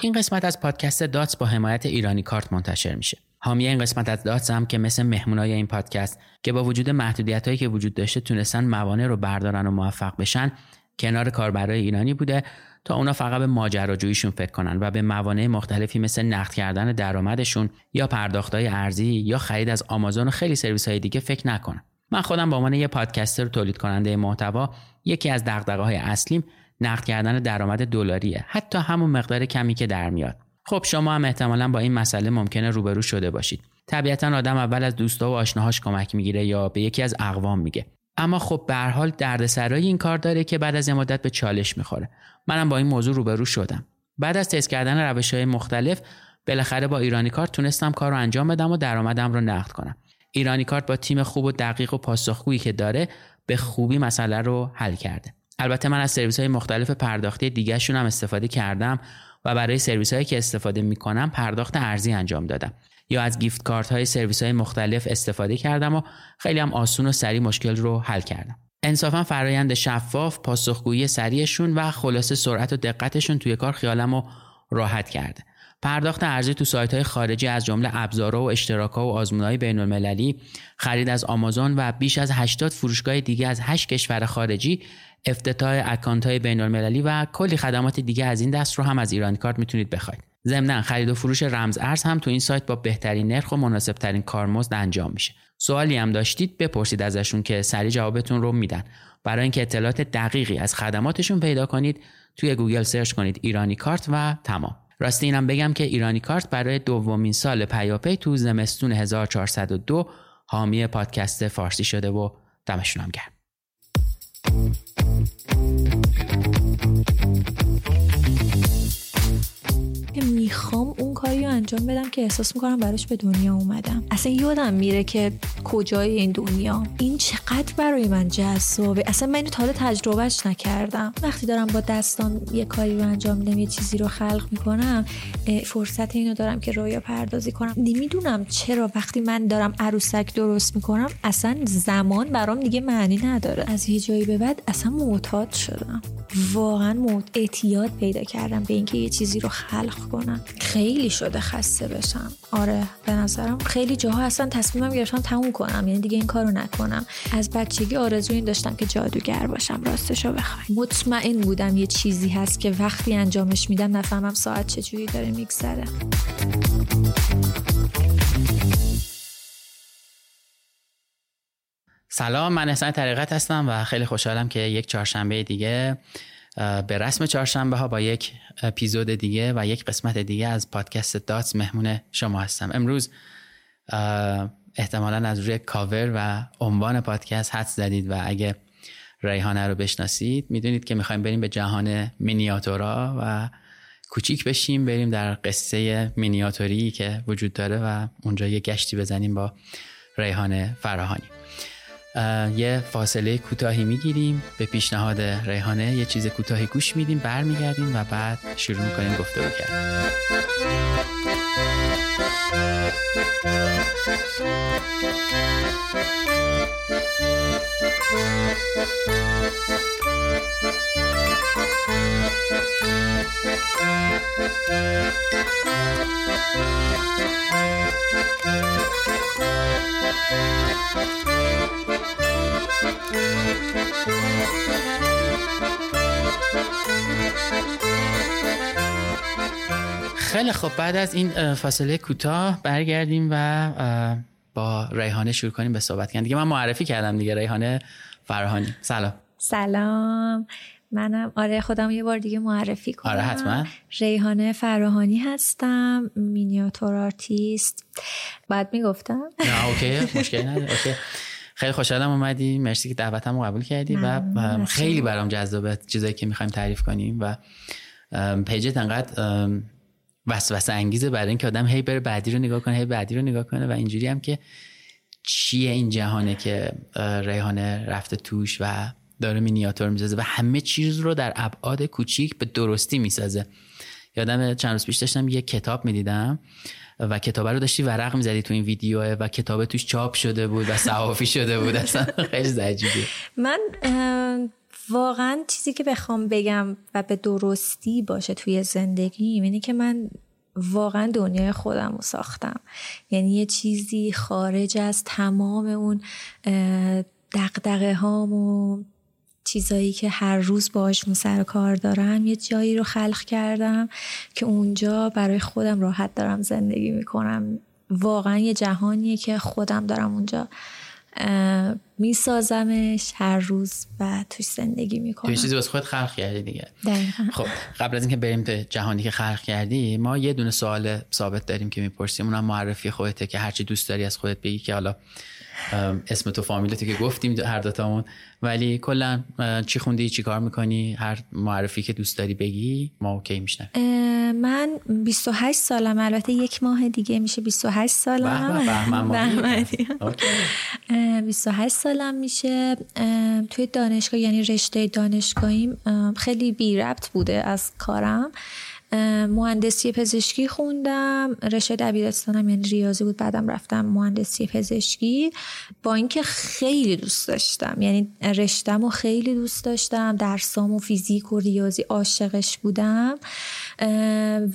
این قسمت از پادکست داتس با حمایت ایرانی کارت منتشر میشه. حامی این قسمت از داتس هم که مثل مهمونای این پادکست که با وجود محدودیت هایی که وجود داشته تونستن موانع رو بردارن و موفق بشن کنار کاربرای ایرانی بوده تا اونا فقط به ماجراجوییشون فکر کنن و به موانع مختلفی مثل نقد کردن درآمدشون یا پرداختهای ارزی یا خرید از آمازون و خیلی سرویس های دیگه فکر نکنن. من خودم به عنوان یه پادکستر تولید کننده محتوا یکی از دغدغه های اصلیم نقد کردن درآمد دلاریه. حتی همون مقدار کمی که در میاد. خب شما هم احتمالا با این مسئله ممکنه روبرو شده باشید. طبیعتا آدم اول از دوستا و آشناهاش کمک می‌گیره یا به یکی از اقوام میگه. اما خب به هر حال دردسرای این کار داره که بعد از مدت به چالش می‌خوره. منم با این موضوع روبرو شدم. بعد از تست کردن روش های مختلف بالاخره با ایرانی کارت تونستم کار رو انجام بدم و درآمدم رو نقد کنم. ایرانی کارت با تیم خوب و دقیق و پاسخگویی که داره به خوبی مسئله رو حل کرده. البته من از سرویس های مختلف پرداختی دیگهشون هم استفاده کردم و برای سرویس هایی که استفاده می‌کنم پرداخت ارزی انجام دادم. یا از گیفت کارت های سرویس های مختلف استفاده کردم و خیلی هم آسون و سریع مشکل رو حل کردم. انصافا فرایند شفاف پاسخگویی سریعشون و خلاصه سرعت و دقتشون توی کار خیالم رو راحت کرده. پرداخت ارزی تو سایت های خارجی از جمله ابزارها و اشتراکها و آزمونهای بین المللی خرید از آمازون و بیش از 80 فروشگاه دیگه از 8 کشور خارجی افتتاح اکانت های بین المللی و کلی خدمات دیگه از این دست رو هم از ایرانی کارت می‌تونید بخواید. ضمنا خرید و فروش رمز ارز هم تو این سایت با بهترین نرخ و مناسب ترین کارمزد انجام میشه. سوالی هم داشتید بپرسید ازشون که سریع جوابتون رو میدن. برای اینکه اطلاعات دقیقی از خدماتشون پیدا کنید توی گوگل search کنید ایرانی کارت و تمام. راستی اینم بگم که ایرانی کارت برای دومین سال پیاپی تو زمستون 1402 حامی پادکست فارسی شده و دمشون هم گرم. Thank you. انجام بدم که احساس می‌کنم براش به دنیا اومدم. اصلا یادم میره که کجای این دنیام؟ این چقدر برای من جذابه. اصلا من اینو تا تجربهش نکردم. وقتی دارم با دستام یه کاری رو انجام میدم یه چیزی رو خلق می‌کنم فرصت اینو دارم که رویا پردازی کنم. نمی‌دونم چرا وقتی من دارم عروسک درست می‌کنم اصلا زمان برام دیگه معنی نداره. از یه جایی به بعد اصلا معتاد شدم. واقعا موت اعتیاد پیدا کردم به اینکه یه چیزی رو خلق کنم. خیلی شده خسته بشم. آره به نظرم خیلی جاها اصلا تصمیمم گرفتم تموم کنم یعنی دیگه این کارو نکنم. از بچگی آرزو این داشتم که جادوگر باشم راستشو بخوای مطمئن بودم یه چیزی هست که وقتی انجامش میدم نفهمم ساعت چجوری داره میگذره. سلام من احسان طریقت هستم و خیلی خوشحالم که یک چهارشنبه دیگه به رسم چهارشنبه ها با یک اپیزود دیگه و یک قسمت دیگه از پادکست داتس مهمون شما هستم. امروز احتمالا از روی کاور و عنوان پادکست حد زدید و اگه ریحانه رو بشناسید می‌دونید که می‌خوایم بریم به جهان مینیاتورا و کوچیک بشیم بریم در قصه مینیاتوری که وجود داره و اونجا یه گشتی بزنیم با ریحانه فراهانی. یه فاصله کوتاهی می‌گیریم. به پیشنهاد ریحانه یه چیز کوتاهی گوش میدیم برمیگردیم و بعد شروع می‌کنیم گفته کردن. خیلی خب بعد از این فاصله کوتاه برگردیم و با ریحانه شروع کنیم به صحبت کردن. دیگه من معرفی کردم دیگه ریحانه فراهانی. سلام. سلام. منم. آره خودم یه بار دیگه معرفی کنم. آره حتما. ریحانه فراهانی هستم miniature artist. بعد می‌گفتم. نه okay مشکلی نداره okay. خیلی خوشحالم اومدی. مرسی که دعوتم رو قبول کردی و خیلی برام جذابه چیزایی که می‌خوایم تعریف کنیم و پیجت انقدر وسوسه انگیزه برای اینکه آدم هی بره بعدی رو نگاه کنه هی بعدی رو نگاه کنه و اینجوری هم که چیه این جهانه که ریحانه رفته توش و داره مینیاتور می‌سازه و همه چیز رو در ابعاد کوچیک به درستی می‌سازه. یادم چند روز پیش داشتم یه کتاب می‌دیدم و کتاب رو داشتی ورق می‌زدی تو این ویدیو و کتاب توش چاپ شده بود و صحافی شده بود. اصلا خیلی عجیبه. من واقعا چیزی که بخوام بگم و به درستی باشه توی زندگی اینه که من واقعا دنیای خودم رو ساختم. یعنی یه چیزی خارج از تمام اون دقدقه هام و چیزایی که هر روز باهاش سر کار دارم یه جایی رو خلق کردم که اونجا برای خودم راحت دارم زندگی می‌کنم. واقعا یه جهانیه که خودم دارم اونجا میسازمش هر روز و توش زندگی می‌کنم. تو چیزی واسه خود خلق کردی دیگه. خب قبل از اینکه بریم به جهانی که خلق کردی ما یه دونه سوال ثابت داریم که می‌پرسیم. اونم معرفی خودته که هرچی دوست داری از خودت بگی که حالا اسم تو فامیلتو که گفتیم هر دوتامون. ولی کلا چی خوندی؟ چی کار می‌کنی؟ هر معرفی که دوست داری بگی ما اوکی میشنم. من 28 سالم. البته یک ماه دیگه میشه 28 سالم. به 28 سالم میشه. توی دانشگاه یعنی رشته دانشگاهیم خیلی بی ربط بوده از کارم. مهندسی پزشکی خوندم. رشته دبیرستانم یعنی ریاضی بود. بعدم رفتم مهندسی پزشکی. با اینکه خیلی دوست داشتم. یعنی رشتم و خیلی دوست داشتم. درسام و فیزیک و ریاضی عاشقش بودم.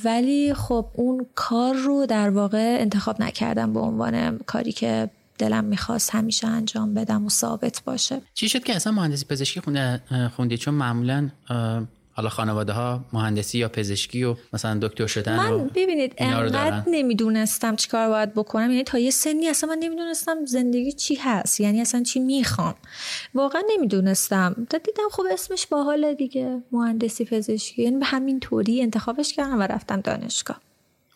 ولی خب اون کار رو در واقع انتخاب نکردم به عنوان کاری که دلم می‌خواست همیشه انجام بدم و ثابت باشه. چی شد که اصلا مهندسی پزشکی خوندی؟ چون معمولا حالا خانواده ها مهندسی یا پزشکی و مثلا دکتر شدن من ببینید انقدر نمی‌دونستم چیکار باید بکنم. یعنی تا یه سنی اصلا من نمی‌دونستم زندگی چی هست یعنی اصلا چی می‌خوام. واقعا نمی‌دونستم. دیدم خب اسمش باحال دیگه مهندسی پزشکی. یعنی به همین طوری انتخابش کردم و رفتم دانشگاه.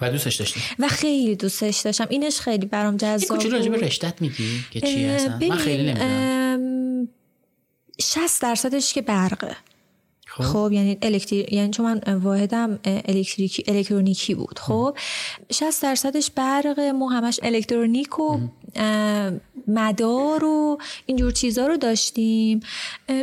و دوستش داشتی؟ و خیلی دوستش داشتم. اینش خیلی برام جذاب بود راجع به رشتت میگی که چی هستن من خیلی نمی‌دونم. 60 درصدش که برقه. خب, خب، یعنی الکتری یعنی چون من واحدم الکتریکی الکترونیکی بود. خب؟ 60 درصدش برق ما همش الکترونیک و مدار و اینجور چیزا رو داشتیم.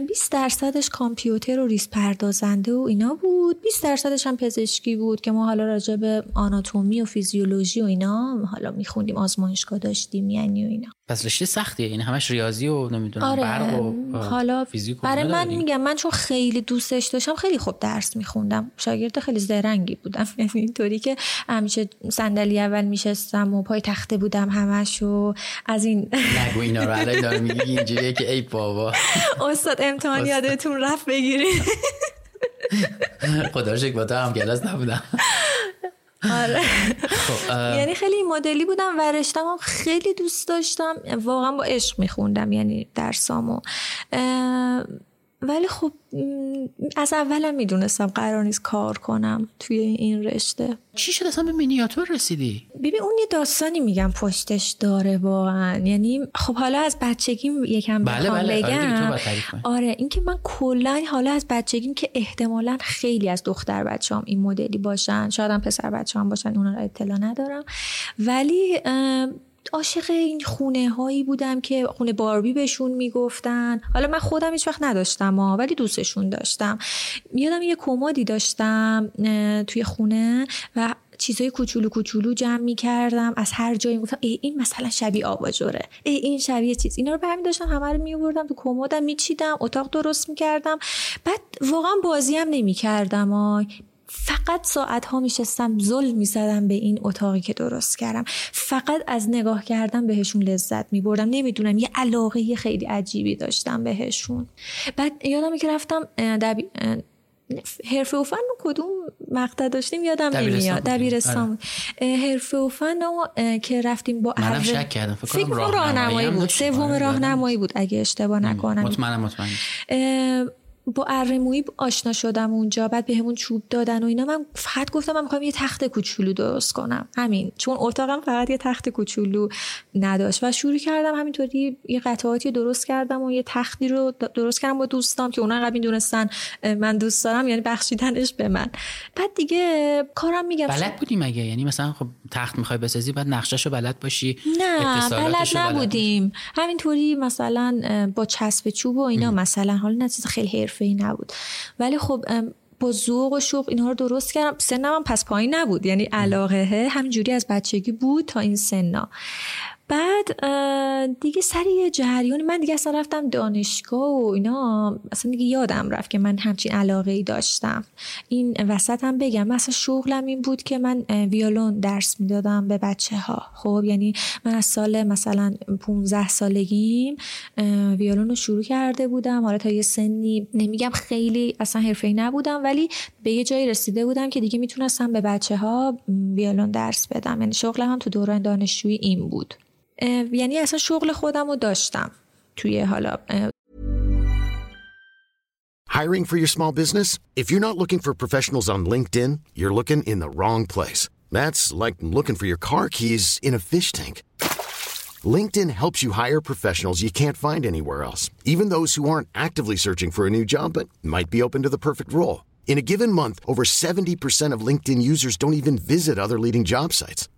20 درصدش کامپیوتر و ریس پردازنده و اینا بود. 20 درصدش هم پزشکی بود که ما حالا راجع به آناتومی و فیزیولوژی و اینا حالا میخوندیم آزمایشگاه داشتیم یعنی و اینا. پس رشته سختیه. این همش ریاضی و نمی‌دونم آره. برق و حالا فیزیک برای من میگم من چون خیلی دوستش داشتم خیلی خوب درس میخوندم. شاگرد خیلی زرنگی بودم. یعنی اینطوری که همیشه صندلی اول میشستم و پای تخته بودم همش و از این نگو اینا رو. الان داره میگی اینجوریه که ای بابا. استاد امتحان یادتون رفت بگیرید خدا شکر با تو هم کلاس نبودم. آره. خب، یعنی خیلی مدلی بودم و رشتم خیلی دوست داشتم. واقعا با عشق میخوندم یعنی درسامو. ولی خب از اولم می‌دونستم قرار نیست کار کنم توی این رشته. چی شد اصلا به مینیاتور رسیدی؟ ببین اون یه داستانی میگم پشتش داره واقعا. یعنی خب حالا از بچگیم یکم بله بله. آره بگم. آره, اینکه من کلا حالا از بچگیم که احتمالا خیلی از دختر بچه‌ام این مدلی باشن شاید هم پسر بچه‌ام باشن اونا رو اطلاع ندارم. ولی عاشق این خونه هایی بودم که خونه باربی بهشون می‌گفتن. حالا من خودم هیچ وقت نداشتم ها ولی دوستشون داشتم. یادم یه کمدی داشتم توی خونه و چیزای کوچولو کوچولو جمع می کردم از هر جایی گفتم ای این مثلا شبیه آباجوره. ای این شبیه چیز. اینا رو برمی داشتم همه رو می آوردم تو کمدم میچیدم اتاق درست می‌کردم. بعد واقعا بازی هم نمی کردم فقط ساعت ها میشستم ظلم می‌زدم به این اتاقی که درست کردم. فقط از نگاه کردم بهشون لذت میبردم. نمی‌دونم یه علاقه خیلی عجیبی داشتم بهشون. بعد یادم که رفتم دبی... حرفه و فن کدوم مقطع داشتیم؟ یادم نمیاد. دبیرستان آره. حرفه و فن که رفتیم با منم شک کردم. فکر کنم راهنمایی بود. سوم آره، راهنمایی بود اگه اشتباه نکنم. مطمئنم مطمئنم. با ارمویی آشنا شدم اونجا. بعد بهمون به چوب دادن و اینا. من فقط گفتم من می‌خوام یه تخت کوچولو درست کنم. همین. چون اتاقم فقط یه تخت کوچولو نداشت. و شروع کردم همینطوری یه قطعاتی درست کردم و یه تختی رو درست کردم با دوستام که اونا قبل دونستن من دوست دارم. یعنی بخشیدنش به من. بعد دیگه کارم میگم. بلد بودی مگه یعنی مثلا خب تخت می‌خوای بسازی بعد نقشهشو بلد باشی نه بلد نبودیم. همینطوری مثلا با چسب چوب و اینا. مثلا حالا نه چیز خیلی حرفه‌ای نبود. ولی خب با ذوق و شوق اینها رو درست کردم. سنم هم پس پایین نبود. یعنی علاقه همینجوری از بچگی بود تا این سنا. بعد دیگه سری یه جریانی من دیگه اصلا رفتم دانشگاه و اینا اصلا دیگه یادم رفت که من همچین علاقه ای داشتم. این وسط هم بگم مثلا شغلم این بود که من ویولون درس می‌دادم به بچه ها خب یعنی من از سال مثلا 15 سالگیم ویولون رو شروع کرده بودم. حالا تا یه سنی نمیگم خیلی اصلا حرفه‌ای نبودم ولی به یه جایی رسیده بودم که دیگه می‌تونستم به بچه ها ویولون درس بدم. یعنی شغلم هم تو دوران دانشجویی این بود. یعنی اصلا شغل خودم رو داشتم توی حالا Hiring for your small business? If you're not looking for professionals on LinkedIn, you're looking in the wrong place. That's like looking for your car keys in a fish tank. LinkedIn helps you hire professionals you can't find anywhere else, even those who aren't actively searching for a new job but might be open to the perfect role. In a given month, over 70% of LinkedIn users don't even visit other leading job sites.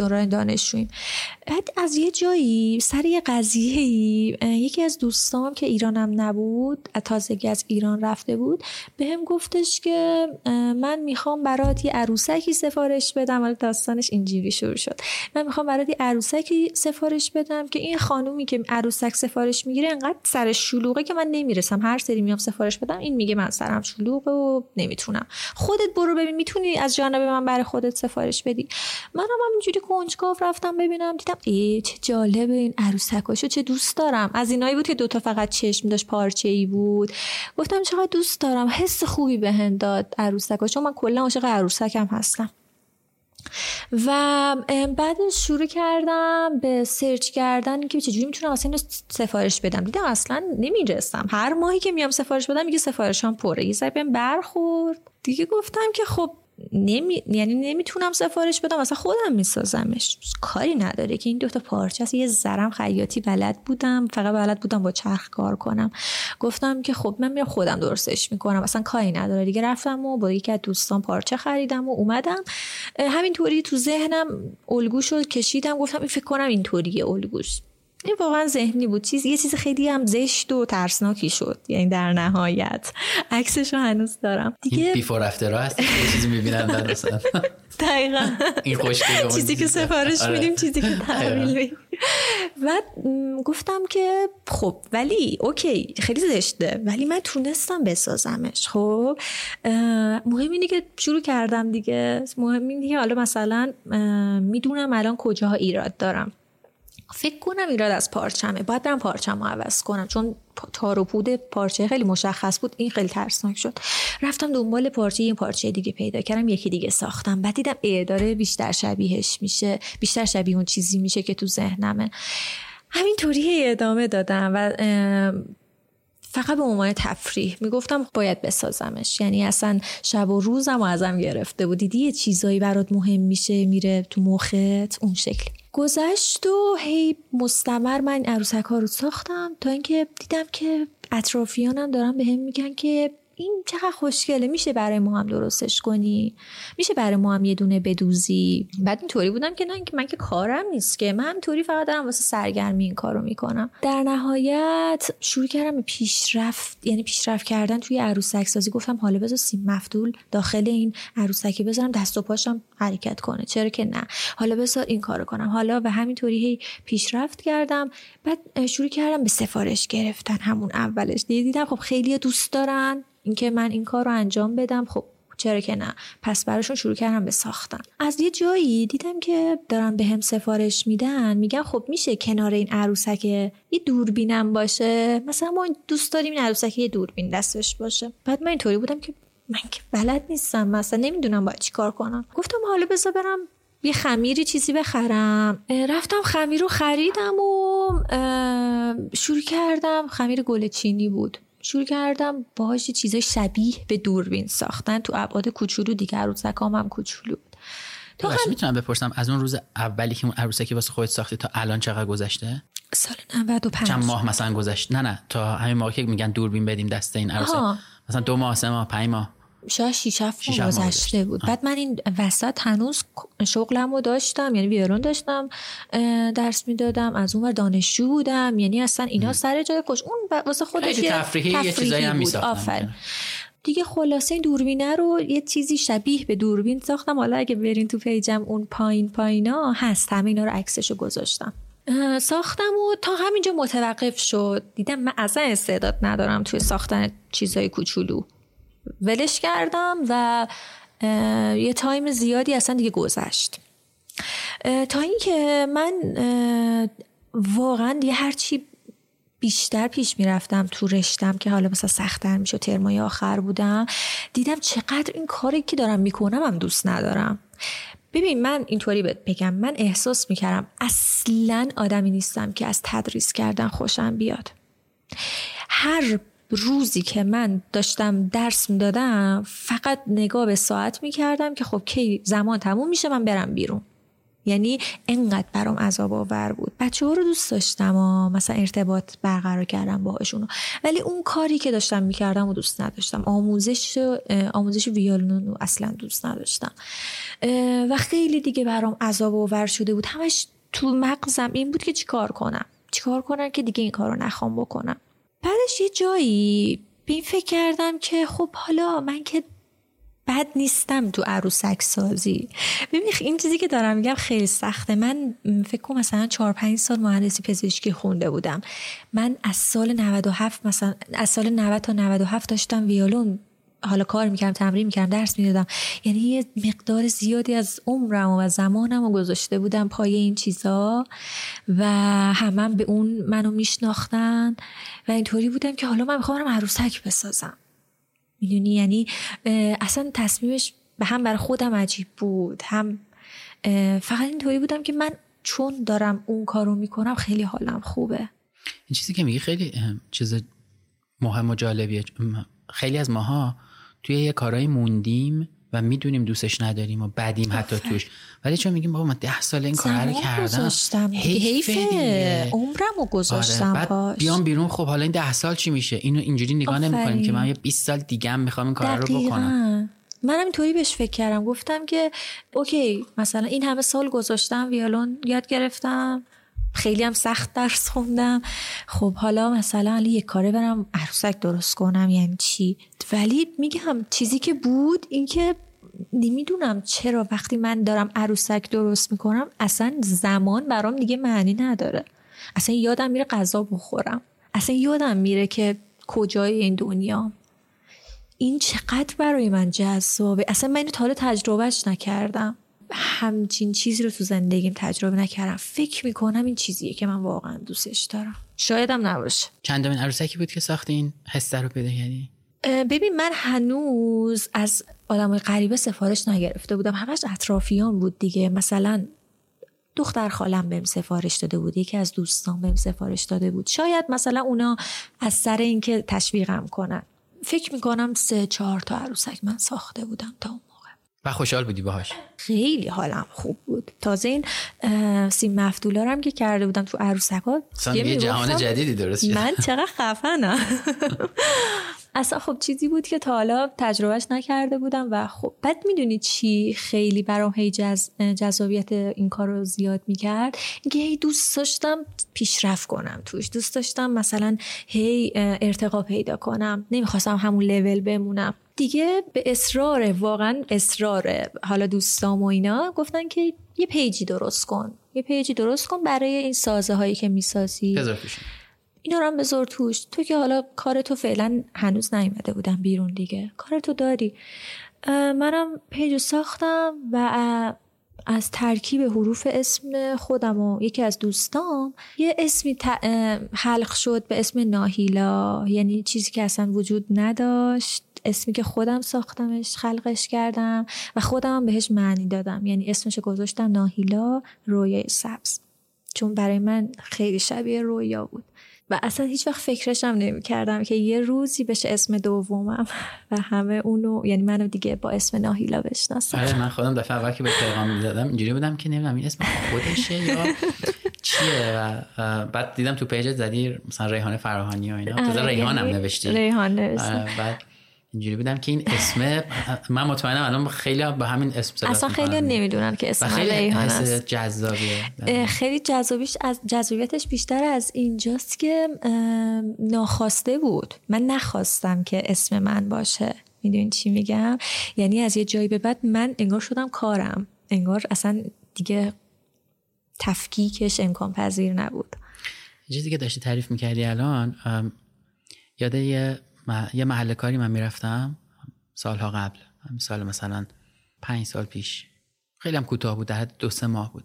دوران دانشجوییم. بعد از یه جایی سر یه قضیه یکی از دوستام که ایرانم نبود تازگی از ایران رفته بود به هم گفتش که من می‌خوام برات یه عروسکی سفارش بدم. ولی داستانش اینجوری شروع شد. من می‌خوام برات یه عروسکی سفارش بدم که این خانومی که عروسک سفارش می‌گیره انقدر سر شلوغه که من نمی‌رسم. هر سری میام سفارش بدم این میگه من سرم شلوغه و نمی‌تونم. خودت برو ببین می‌تونی از جانب من برای خودت سفارش بدی. منم هم اینجوری کنجکاو رفتم ببینم دیدم ای چه جالبه این عروسکاشو چه دوست دارم. از اینایی بود که دوتا فقط چشم داشت پارچه ای بود. گفتم چقدر دوست دارم. حس خوبی بهم داد عروسکاش چون من کلا عاشق عروسکم هستم. و بعد شروع کردم به سرچ کردن که چجوری می‌تونم اصلا سفارش بدم. دیدم اصلا نمی‌رسم. هر ماهی که میام سفارش بدم میگه سفارشم پره. یه سری برخورد. دیگه گفتم که خب نمی... یعنی نمی‌تونم سفارش بدم اصلا خودم میسازمش. کاری نداره که این دوتا پارچه است یه زرم خیاطی بلد بودم فقط بلد بودم با چرخ کار کنم. گفتم که خب من میرم خودم درستش می‌کنم. اصلا کاری نداره. دیگه رفتم و با یکی از دوستان پارچه خریدم و اومدم. همینطوری تو ذهنم الگوش رو کشیدم. گفتم این فکر کنم اینطوریه الگوش. این واقعا ذهنی بود. چیز یه چیز خیلی هم زشت و ترسناکی شد. یعنی در نهایت. عکسش رو هنوز دارم. دیگه بیفور افتر هست؟ یه چیزی می‌بینن مثلا. دقیقا. این چیزی که سفارش آره. میدیم چیزی که تحویل و گفتم که خب ولی اوکی خیلی زشته. ولی من تونستم بسازمش. خب مهم اینه که شروع کردم دیگه. مهم اینه که حالا مثلا می‌دونم الان کجاها ایراد دارم. فکر کنم ایراد از پارچمه. باید برم پارچم عوض کنم. چون تار و پود پارچه خیلی مشخص بود. این خیلی ترسناک شد. رفتم دنبال پارچه یه پارچه دیگه پیدا کردم. یکی دیگه ساختم. بعد دیدم ای داره بیشتر شبیهش میشه. بیشتر شبیه اون چیزی میشه که تو ذهنمه. همینطوری ادامه دادم و فقط به عنوان تفریح می‌گفتم باید بسازمش. یعنی اصلا شب و روزم و ازم گرفته بود. دیدی یه چیزایی برات مهم میشه میره تو مخت؟ اون شکلی گذشت و هی مستمر من عروسک ها رو ساختم تا اینکه دیدم که اطرافیانم دارن به هم میگن که این چقدر خوشگله میشه برای ما هم درستش کنی؟ میشه برای ما هم یه دونه بدوزی؟ بعد اینطوری بودم که نه من که کارم نیست که. من همینطوری فقط دارم واسه سرگرمی این کارو می‌کنم. در نهایت شروع کردم به پیشرفت یعنی پیشرفت کردن توی عروسک سازی گفتم حالا بذار سیم مفتول داخل این عروسکی بذارم دست و پاشم حرکت کنه. چرا که نه. حالا بذار این کارو کنم. حالا و همینطوری هی پیشرفت کردم. بعد شروع کردم به سفارش گرفتن. همون اولش. دیدم خب خیلی دوست دارن. اینکه من این کار رو انجام بدم خب چرا که نه. پس براشون شروع کردم به ساختن. از یه جایی دیدم که دارن به هم سفارش میدن. میگن خب میشه کنار این عروسک یه دوربینم باشه. مثلا ما دوست داریم این عروسک یه دوربین دستش باشه. بعد من اینطوری بودم که من که بلد نیستم. مثلا نمی‌دونم باید چی کار کنم. گفتم حالا بذار برم یه خمیری چیزی بخرم. رفتم خمیر رو خریدم و شروع کردم. خمیر گل چینی بود. شروع کردم باهاش چیزای شبیه به دوربین ساختن. تو ابعاد کوچولو دیگه عروسکام هم کوچولو بود. تو هم... می‌تونم بپرسم از اون روز اولی که اون عروسکی واسه خودت ساختی تا الان چقدر گذشته؟ سال 95 چند ماه مثلا گذشت؟ نه نه تا همین موقع که میگن دوربین بدیم دست این عروسه مثلا دو ماه سه ماه پنج ماه. شاید شیش هفت گذشته بود. بعد من این وسط هنوز شغلم رو داشتم یعنی ویولون داشتم درس می‌دادم از اون دانشجو بودم یعنی اصلا اینا سر جای خوش اون واسه خودش یه تفریحی, یه چیزایی هم آفر دیگه خلاصه این دوربینه رو یه چیزی شبیه به دوربین ساختم. حالا اگه برین تو پیجم اون پایین پایینا هست. همه اینا رو عکسشو گذاشتم. ساختم و تا همینجا متوقف شد. دیدم من اصلا استعداد ندارم توی ساختن چیزای کوچولو. ولش کردم و یه تایم زیادی اصلا دیگه گذشت. تا اینکه من واقعا دیگه هرچی بیشتر پیش می‌رفتم تو رشتم که حالا مثلا سختتر میشه ترمای آخر بودم دیدم چقدر این کاری که دارم می‌کنم هم دوست ندارم. ببین من اینطوری بگم من احساس می‌کردم اصلا آدمی نیستم که از تدریس کردن خوشم بیاد. هر روزی که من داشتم درس می‌دادم فقط نگاه به ساعت می‌کردم که خب کی زمان تموم میشه من برم بیرون. یعنی انقدر برام عذاب آور بود. بچه ها رو دوست داشتم و مثلا ارتباط برقرار کردم باهاشون. ولی اون کاری که داشتم می‌کردم و دوست نداشتم. آموزش آموزش ویولون رو اصلا دوست نداشتم. و خیلی دیگه برام عذاب آور شده بود. همش تو مغزم این بود که چیکار کنم؟ چیکار کنم که دیگه این کار رو نخوام بکنم؟ بعدش یه جایی به این فکر کردم که خب حالا من که بد نیستم تو عروسک سازی ببین این چیزی که دارم میگم خیلی سخته. من فکر کنم مثلا 4 5 سال مهندسی پزشکی خونده بودم. من از سال 97 مثلا از سال 90 تا 97 داشتم ویولون حالا کار می‌کردم تمرین می‌کردم درس می‌دادم. یعنی یه مقدار زیادی از عمرم و زمانم رو گذاشته بودم پای این چیزا و همه به اون منو میشناختن و اینطوری بودم که حالا من می‌خوام عروسک بسازم. می‌دونی؟ یعنی اصلا تصمیمش به هم بر خودم عجیب بود. هم فقط اینطوری بودم که من چون دارم اون کارو می‌کنم خیلی حالم خوبه. این چیزی که میگی خیلی چیز مهم و جالبیه. خیلی از ماها توی یه کارایی موندیم و می‌دونیم دوستش نداریم و بدیم حتی توش. ولی چون میگیم بابا من ده سال این کار رو کردم حیفه. عمرم رو گذاشتم آره. بیام بیرون خب حالا این ده سال چی میشه؟ اینو اینجوری نگاه نمی‌کنیم که من یه 20 سال دیگه هم می‌خوام این کار رو بکنم. منم اینطوری بهش فکر کردم. گفتم که اوکی مثلا این همه سال گذاشتم ویولون یاد گرفتم. خیلی هم سخت درس خوندم. خب حالا مثلا یه کاره برم عروسک درست کنم یعنی چی؟ ولی میگم چیزی که بود اینکه نمی‌دونم چرا وقتی من دارم عروسک درست می‌کنم اصلا زمان برام دیگه معنی نداره. اصلا یادم میره غذا بخورم. اصلا یادم میره که کجای این دنیا. این چقدر برای من جذابه. اصلا من اینو تا حالا تجربهش نکردم. همچین چیزی رو تو زندگیم تجربه نکردم. فکر می‌کنم این چیزیه که من واقعا دوستش دارم. شایدم نباشه. چندمین عروسکی بود که ساختین؟ حسه رو پیدا کردی ببین من هنوز از آدم غریبه سفارش نگرفته بودم. همش اطرافیان بود دیگه. مثلا دختر خالم بهم سفارش داده بود یکی از دوستان بهم سفارش داده بود. شاید مثلا اونا از سر اینکه تشویقم کنن. فکر می‌کنم سه چهار تا عروسک من ساخته بودم تا و خوشحال بودی باهاش. خیلی حالم خوب بود. تازه این سیم مفتولا هم که کرده بودم تو عروسک ها یه جهان جدیدی درست من چقدر خفنم. اصلا خب چیزی بود که تا حالا تجربهش نکرده بودم و خب بعد می‌دونی چی؟ خیلی برام هی جز... جذابیت این کار رو زیاد می‌کرد. اینکه هی دوست داشتم پیشرفت کنم توش. دوست داشتم مثلا هی ارتقا پیدا کنم. نمی‌خواستم همون لول بمونم. دیگه به اصرار واقعا اصرار حالا دوستام و اینا گفتن که یه page ی درست کن. یه page ی درست کن برای این سازه هایی که می‌سازی. اینا رو هم بذار توش. تو که حالا کار تو فعلا هنوز نیومده بودم بیرون دیگه. کار تو داری. منم page ساختم و از ترکیب حروف اسم خودم و یکی از دوستام یه اسمی خلق شد به اسم ناهیلا. یعنی چیزی که اصلا وجود نداشت. اسمی که خودم ساختمش خلقش کردم و خودم بهش معنی دادم. یعنی اسمش گذاشتم ناهیلا رویای سبز. چون برای من خیلی شبیه رویا بود. و اصلا هیچ وقت فکرشم نمی کردم که یه روزی بشه اسم دومم و همه اونو یعنی منو دیگه با اسم ناهیلا بشناسم آره من خودم دفعه اول که به پیغام می‌دادم اینجوری بودم که نمی‌دونم این اسم خودشه یا چیه و بعد دیدم تو پیجت زدی مثلا ریحانه فراهانی و اینا. آره ریحان هم نوشتی. ریحان نوشتی. بعد اینجوری بودم که این اسم من مطمئنم الان خیلی با همین اسم صدا اصلا خیلی نمی‌دونن که اسم خیلی ریحان است. جذابیه. خیلی جذابیش از جذابیتش بیشتر از اینجاست که ناخواسته بود. من نخواستم که اسم من باشه. می‌دونین چی میگم؟ یعنی از یه جایی به بعد من انگار شدم کارم. انگار اصلا دیگه تفکیکش امکان پذیر نبود. چیزی که داشتی تعریف می‌کردی الان یاد یه یه محل کاری من می‌رفتم سالها قبل. سال مثلا پنج سال پیش. خیلی هم کوتاه بود در دو سه ماه بود.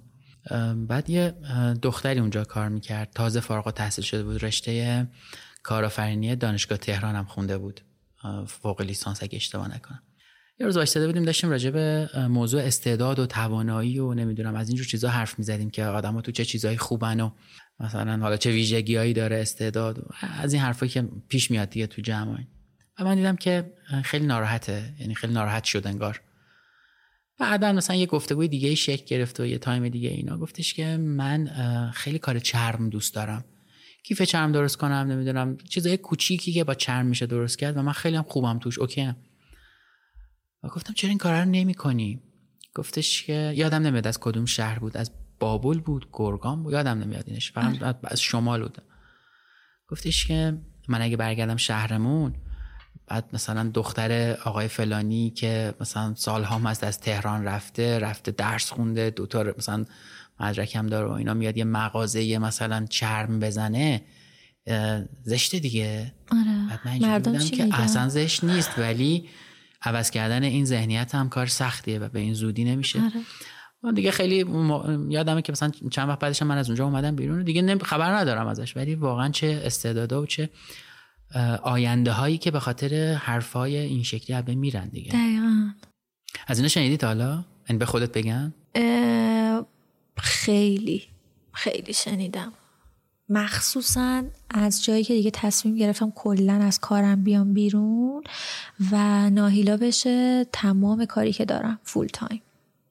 بعد یه دختری اونجا کار می‌کرد. تازه فارغ تحصیل شده بود. رشته کارآفرینی دانشگاه تهران هم خونده بود. فوق لیسانس اگه اشتباه نکنم. یه روز وایستاده بودیم داشتیم راجع به موضوع استعداد و توانایی و نمی‌دونم از اینجور چیزا حرف می‌زدیم که آدما تو چه چیزایی خوبن و مثلا حالا چه ویژگیهایی داره استعداد از این حرفایی که پیش میاد دیگه تو جمع و من دیدم که خیلی ناراحته یعنی خیلی ناراحت شد انگار. بعدا مثلا یه گفتگوی دیگه شکل گرفت و یه time دیگه اینا. گفتش که من خیلی کار چرم دوست دارم. کیف چرم درست کنم نمی‌دونم چیزای کوچیکی که با چرم میشه درست کرد و من خیلی هم خوبم توش. okay و گفتم چرا این کارا رو نمی‌کنی؟ گفتش که یادم نمیاد از کدوم شهر بود از بابل بود گرگان بود یادم نمیاد اینش فقط آره. از شمال بود گفتش که من اگه برگردم شهرمون بعد مثلا دختر آقای فلانی که مثلا سالها هست از تهران رفته رفته درس خونده دوتا مثلا مدرکم داره و اینا میاد یه مغازه مثلا چرم بزنه زشته دیگه آره. بعد من مردم که اصلا زشت نیست ولی عوض کردن این ذهنیت هم کار سختیه و به این زودی نمیشه آره. دیگه خیلی یادمه که مثلا چند وقت بعدش من از اونجا اومدم بیرون دیگه خبر ندارم ازش ولی واقعا چه استعدادا و چه آینده هایی که به خاطر حرف های این شکلی به میرن دیگه دقیقا از اینا شنیدید حالا؟ این به خودت بگن؟ خیلی خیلی شنیدم مخصوصا از جایی که دیگه تصمیم گرفتم کلا از کارم بیام بیرون و ناهیلا بشه تمام کاری که دارم فول تایم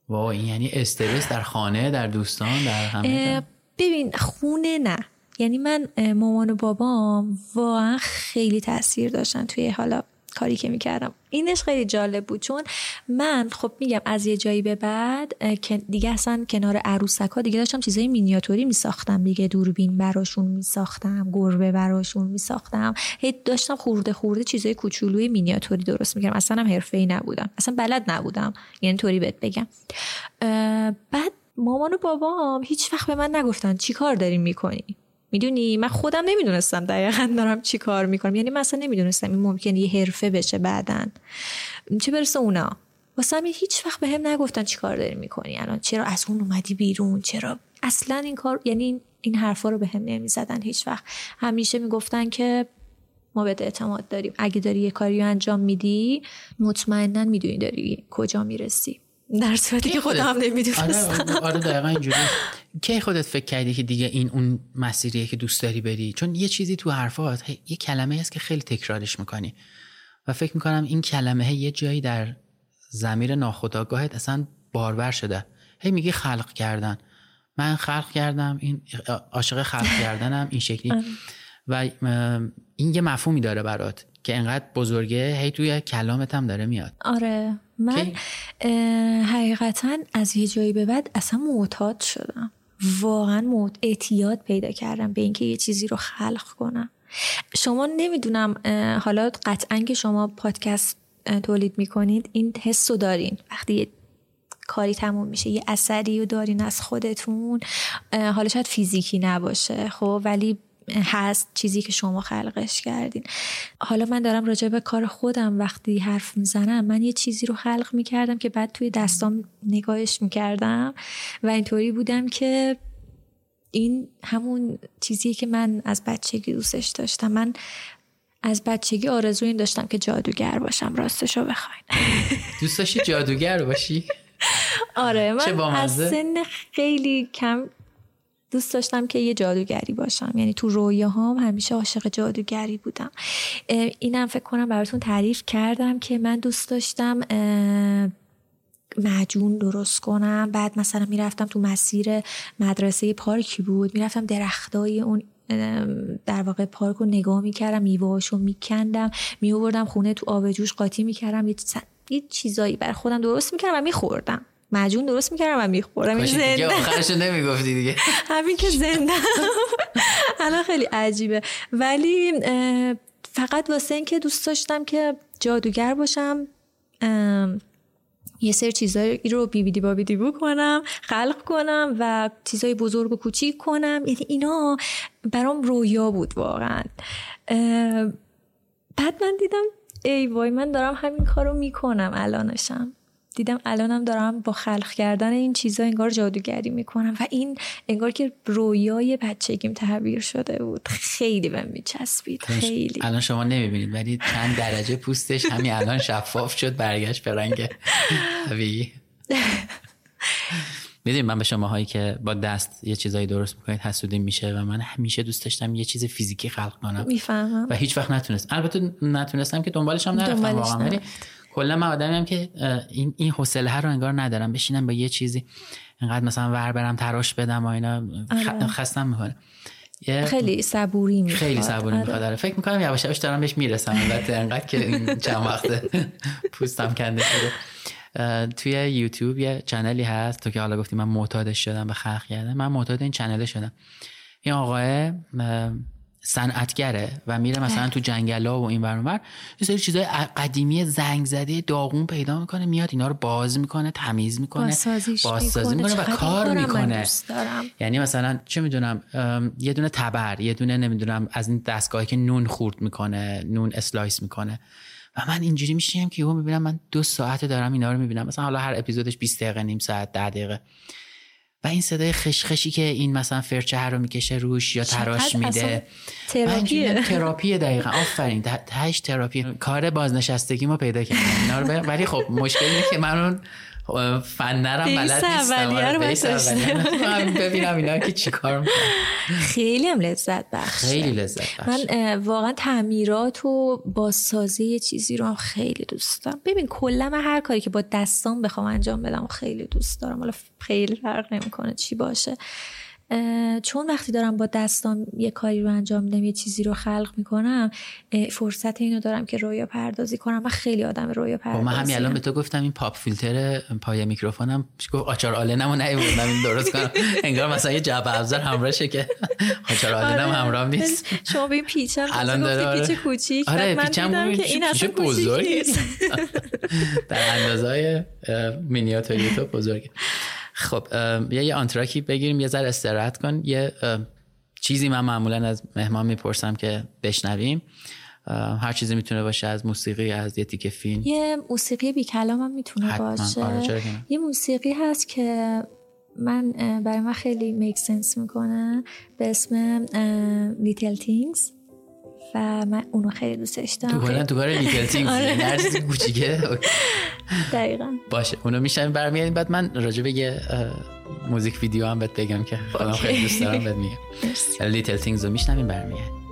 واو این یعنی استرس در خانه در دوستان در همه ببین خونه نه. یعنی من مامان و بابام واقعا خیلی تاثیر داشتن توی حالا کاری که می‌کردم. اینش خیلی جالب بود چون من خب میگم از یه جایی به بعد که دیگه اصلا کنار عروسک ها دیگه داشتم چیزای مینیاتوری میساختم. دیگه دوربین براشون میساختم گربه براشون میساختم. هی داشتم خورده خورده چیزای کوچولوی مینیاتوری درست می‌کردم. اصلا هم حرفه‌ای نبودم. اصلا بلد نبودم. یعنی طوری بهت بگم. بعد مامان و بابام هیچ وقت به من نگفتن چی کار داریم می‌کنی؟ می‌دونی؟ من خودم نمی‌دونستم دقیقا دارم چی کار می‌کنم. یعنی مثلا نمی‌دونستم این ممکن یه حرفه بشه بعدا. چه برسه اونا؟ واسه همین هیچ وقت به هم نگفتن چی کار داری می‌کنی. الان چرا از اون اومدی بیرون؟ چرا؟ اصلا این کار یعنی این حرفا رو به هم نمی‌زدن هیچ وقت. همیشه می‌گفتن که ما به اعتماد داریم. اگه داری یه کاری انجام میدی مطمئنا می‌دونی داری کجا می‌رسی. در صورتی که خودم هم نمی‌دونستم. آره, آره دقیقا اینجوری. کی خودت فکر کردی که دیگه این اون مسیریه که دوست داری بری؟ چون یه چیزی تو حرفات یه کلمه هست که خیلی تکرارش می‌کنی. و فکر می‌کنم این کلمه یه جایی در زمیر ناخودآگاهت اصلا بارور شده. هی میگی خلق کردن. من خلق کردم این عاشق خلق کردنم این شکلی. آره. و این یه مفهومی داره برات. که انقدر بزرگه هی توی کلامت هم داره میاد. آره من حقیقتا از یه جایی به بعد اصلا معتاد شدم. واقعا معت... اعتیاد پیدا کردم به اینکه یه چیزی رو خلق کنم. شما نمی‌دونم حالا قطعا که شما پادکست تولید می‌کنید این حس رو دارین. وقتی یه کاری تموم میشه یه اثری رو دارین از خودتون حالا شاید فیزیکی نباشه خب؟ ولی هست چیزی که شما خلقش کردین. حالا من دارم راجع به کار خودم وقتی حرف می‌زنم من یه چیزی رو خلق می‌کردم که بعد توی دستام نگاهش می‌کردم و اینطوری بودم که این همون چیزیه که من از بچگی دوستش داشتم. من از بچگی آرزوی این داشتم که جادوگر باشم راستشو بخواین. دوست داشتی جادوگر باشی؟ آره من از. سن خیلی کم دوست داشتم که یه جادوگری باشم. یعنی تو رویاهام همیشه عاشق جادوگری بودم. اینم فکر کنم براتون تعریف کردم که من دوست داشتم اه، معجون درست کنم. بعد مثلا می‌رفتم تو مسیر مدرسه پارکی بود. می‌رفتم درختای اون در واقع پارک رو نگاه می‌کردم میوهاشو میکندم میوردم خونه تو آبجوش قاطی می‌کردم. یه, چیز- یه چیزایی برای خودم درست می‌کردم و میخوردم. معجون درست می‌کردم و میخوردم. دیگه زنده آخرشو نمی‌گفتی دیگه. همین که زنده الان خیلی عجیبه. ولی فقط واسه اینکه دوست داشتم که جادوگر باشم یه سری چیزایی رو بیبیدی بابیدی بو کنم خلق کنم و چیزای بزرگ و کوچیک کنم. یعنی اینا برام رویا بود واقعا. بعد من دیدم ای وای من دارم همین کارو می‌کنم الانشم. دیدم الانم دارم با خلق کردن این چیزا انگار جادوگری می‌کنم. و این انگار که رویای بچگیم تعبیر شده بود. خیلی بهم میچسبید. خیلی. الان شما نمی‌بینید ولی چند درجه پوستش همین الان شفاف شد برگشت به رنگ طبیعی. من به شما هایی که با دست یه چیزایی درست می‌کنید حسودی میشه و من همیشه دوست داشتم یه چیز فیزیکی خلق کنم. می‌فهمم. و هیچ وقت نتونست البته نتونستم که دنبالش هم نرفتم واقعا. کلا من آدمی هم که این این حوصله رو انگار ندارم. بشینم با یه چیزی انقدر مثلا ور برم تراش بدم و اینا آره. خستم می‌کنه یه خیلی صبوری می‌خواد. خیلی صبوری آره. می‌خواد. آره. فکر می‌کنم یواش یواش دارم بهش می‌رسم. البته انقدر که این چند وقته پوستم کنده شده. توی یوتیوب یه چنلی هست. تو که حالا گفتی من معتادش شدم به خلق کردم. من معتاد این چنل شدم. این آقاه اه، صنعتگره و میره مثلا تو جنگلا و این ور اون ور. یه سری چیزای قدیمی زنگ زده داغون پیدا می‌کنه میاد اینا رو باز می‌کنه تمیز می‌کنه بازسازی می‌کنه. می‌کنه و کار می‌کنه. یعنی مثلا چه می‌دونم یه دونه تبر یه دونه نمی‌دونم از این دستگاهی که نون خورد می‌کنه نون slice می‌کنه. و من اینجوری میشینم که یهو می‌بینم من دو ساعت دارم اینا رو می‌بینم. مثلا حالا هر اپیزودش 20 دقیقه نیم ساعت 10 دقیقه. و این صدای خشخشی که این مثلا فرچه رو می‌کشه روش یا تراش میده. تراپیه. تراپیه دقیقا. آفرین. ته- تهش تراپی. کار بازنشستگی ما پیدا کردم اینا رو ولی خب مشکل اینه که من اون فنرم بلد نیستم. آره، ببینم اینا که چیکار می‌کنن. خیلی هم لذت بخشه. خیلی لذت بخش من واقعا تعمیرات و بازسازی یه چیزی رو هم خیلی دوست دارم. ببین کلا من هر کاری که با دستام بخوام انجام بدم خیلی دوست دارم. حالا خیلی فرق نمی‌کنه چی باشه. چون وقتی دارم با دستام یه کاری رو انجام میدم یه چیزی رو خلق می‌کنم فرصت اینو دارم که رویا پردازی کنم من خیلی آدم رویا پردازی من همین الان به تو گفتم این پاپ فیلتر پای میکروفونم گفت؟ آچار آلنمو نیوردم این درست کنم. انگار مثلا یه جعبه ابزار همراهشه که. آچار آلنم همراه نیست. شما به این پیچم الان داره، آره. پیچ کوچیک. آره، بعد من پیچم که این اصلا کوچیک. نیست. در اندازه مینیاتوری تو بزرگه خب یه یه آنتراکی بگیریم یه ذره استراحت کن. یه چیزی من معمولا از مهمان می‌پرسم که بشنویم. هر چیزی می‌تونه باشه از موسیقی از یه تیکه فیلم. یه موسیقی بی کلام هم می‌تونه. باشه. آره،؟ یه موسیقی هست که من برای من خیلی make sense می‌کنه. به اسم Little Things و من اونو خیلی دوستش تو دارم کلا تو کار little آره. یعنی هر چیزی کوچیکه. دقیقا. باشه. اونو میشنیم برمیگردیم. بعد من راجع به یه موزیک ویدیو هم بهت بگم که خودم. خیلی دوست دارم بهت میگم. Little Things رو میشنویم برمیگردیم.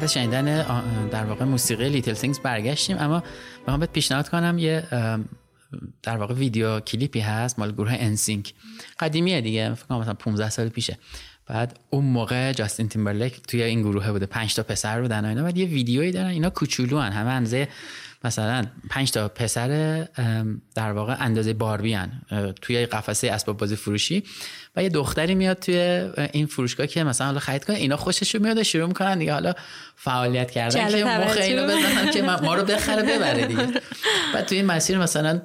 بعد از شنیدن در واقع موسیقی Little Things برگشتیم. اما می‌خوام بهت پیشنهاد کنم یه در واقع ویدیو کلیپی هست مال گروه NSYNC قدیمیه دیگه فکر کنم مثلا 15 سال پیشه. بعد اون موقع جاستین تیمبرلیک توی این گروه بوده. 5 تا پسر بودن و اینا. بعد یه ویدیویی دارن. اینا کوچولو همه اندازه مثلا 5 تا پسر در واقع اندازه باربی هن. توی قفسه اسباب بازی فروشی. و یه دختری میاد توی این فروشگاه که مثلا حالا خرید کنه اینا خوشش میاد و شروع می‌کنن دیگه. حالا فعالیت کردن که مخ اینو بزنن که ما رو بخره ببره دیگه. بعد توی این مسیر مثلا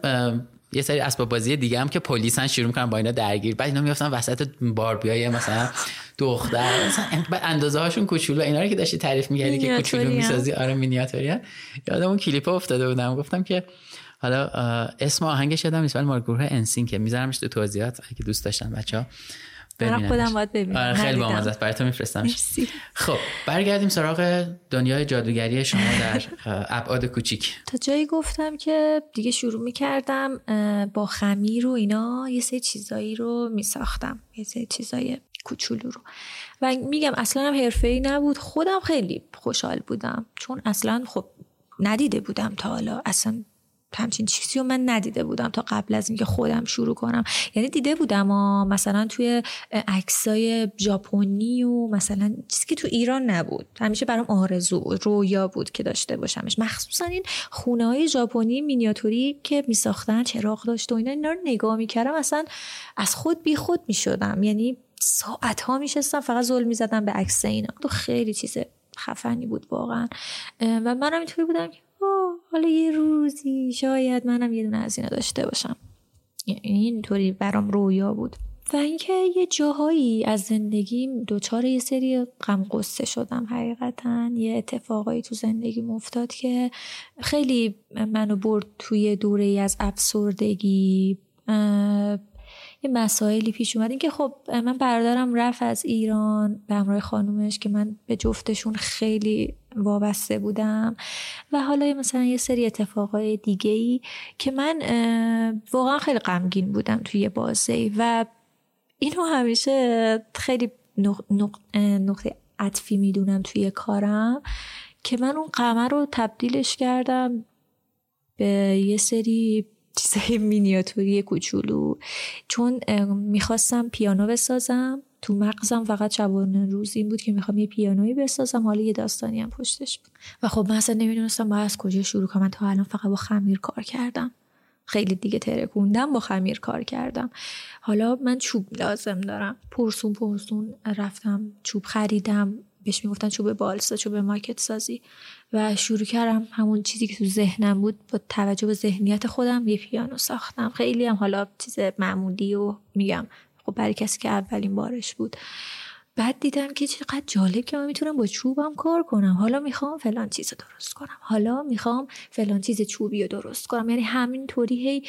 یه سری اسباب بازی دیگه هم که پلیسن شروع می‌کنن با اینا درگیر. بعد اینا میافتن وسط باربیای مثلا دختر. مثلا اندازه هاشون کوچولو اینا رو که داشتی تعریف میگردی که کوچولو می‌سازی؟ آره مینیاتوری یادم اون کلیپ افتاده بودم. گفتم که حالا اسم آهنگش یادم نیست ولی مال گروه انسین که میذارمش تو توضیحات. اگه دوست داشتن بچه‌ها ببینن خودم باید ببینم. آره خیلی بامزه است. برای تو میفرستمش خب برگردیم سراغ دنیای جادوگری شما در ابعاد کوچیک. تا جایی گفتم که دیگه شروع می‌کردم با خمیر و اینا یه سری چیزایی رو میساختم. یه سری چیزای کوچولو رو. و میگم اصلا هم حرفه‌ای نبود. خودم خیلی خوشحال بودم. چون اصلا خب ندیده بودم تا حالا. اصلا همچین چیزی رو من ندیده بودم تا قبل از اینکه خودم شروع کنم. یعنی دیده بودم و مثلا توی عکسای ژاپنی و مثلا چیزی که تو ایران نبود. همیشه برام آرزو رویا بود که داشته باشمش. مخصوصا این خونه های ژاپنی مینیاتوری که میساختن چراغ داشت و اینا اینا رو نگاه می‌کردم. اصلا از خود بی خود می‌شدم. یعنی ساعت ها میشستم فقط زل می‌زدم به عکس اینا. تو خیلی چیز خفنی بود واقعا. و منم اینطوری بودم که حالا یه روزی شاید منم یه دونه از اینا داشته باشم. یعنی اینطوری برام رویا بود. و اینکه یه جاهایی از زندگیم دوچار یه سری غم قصه شدم حقیقتا. یه اتفاقایی تو زندگی افتاد که خیلی منو برد توی دوره از افسردگی. یه مسائلی پیش اومد. این که خب من برادرم رفت از ایران به همراه خانومش که من به جفتشون خیلی وابسته بودم. و حالا مثلا یه سری اتفاقای دیگه ای که من واقعا خیلی غمگین بودم توی بازه و اینو همیشه خیلی نقطه عطفی می‌دونم توی کارم که من اون قمر رو تبدیلش کردم به یه سری چیزای مینیاتوری کوچولو. چون می‌خواستم پیانو بسازم. تو مغزم فقط شبانه روز این بود که می‌خوام یه پیانویی بسازم. حالا یه داستانی هم پشتش بود. و خب من اصلا نمی‌دونستم باید از کجا شروع کنم. تا الان فقط با خمیر کار کردم. خیلی دیگه ترکوندم با خمیر کار کردم. حالا من چوب لازم دارم. پرسون پرسون رفتم چوب خریدم. بهش می‌گفتن چوب بالسا چوب ماکت سازی و شروع کردم همون چیزی که تو ذهنم بود با توجه به ذهنیت خودم یه پیانو ساختم. خیلی هم حالا چیز معمولی و میگم خب برای کسی که اولین بارش بود. بعد دیدم که چقدر جالب که من می‌تونم با چوبم کار کنم. حالا می‌خوام فلان چیز رو درست کنم. حالا می‌خوام فلان چیز چوبی رو درست کنم. یعنی همین طوری هی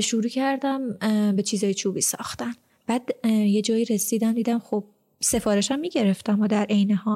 شروع کردم به چیزای چوبی ساختن. بعد یه جایی رسیدم دیدم خب سفارشم می‌گرفتم و در عین ها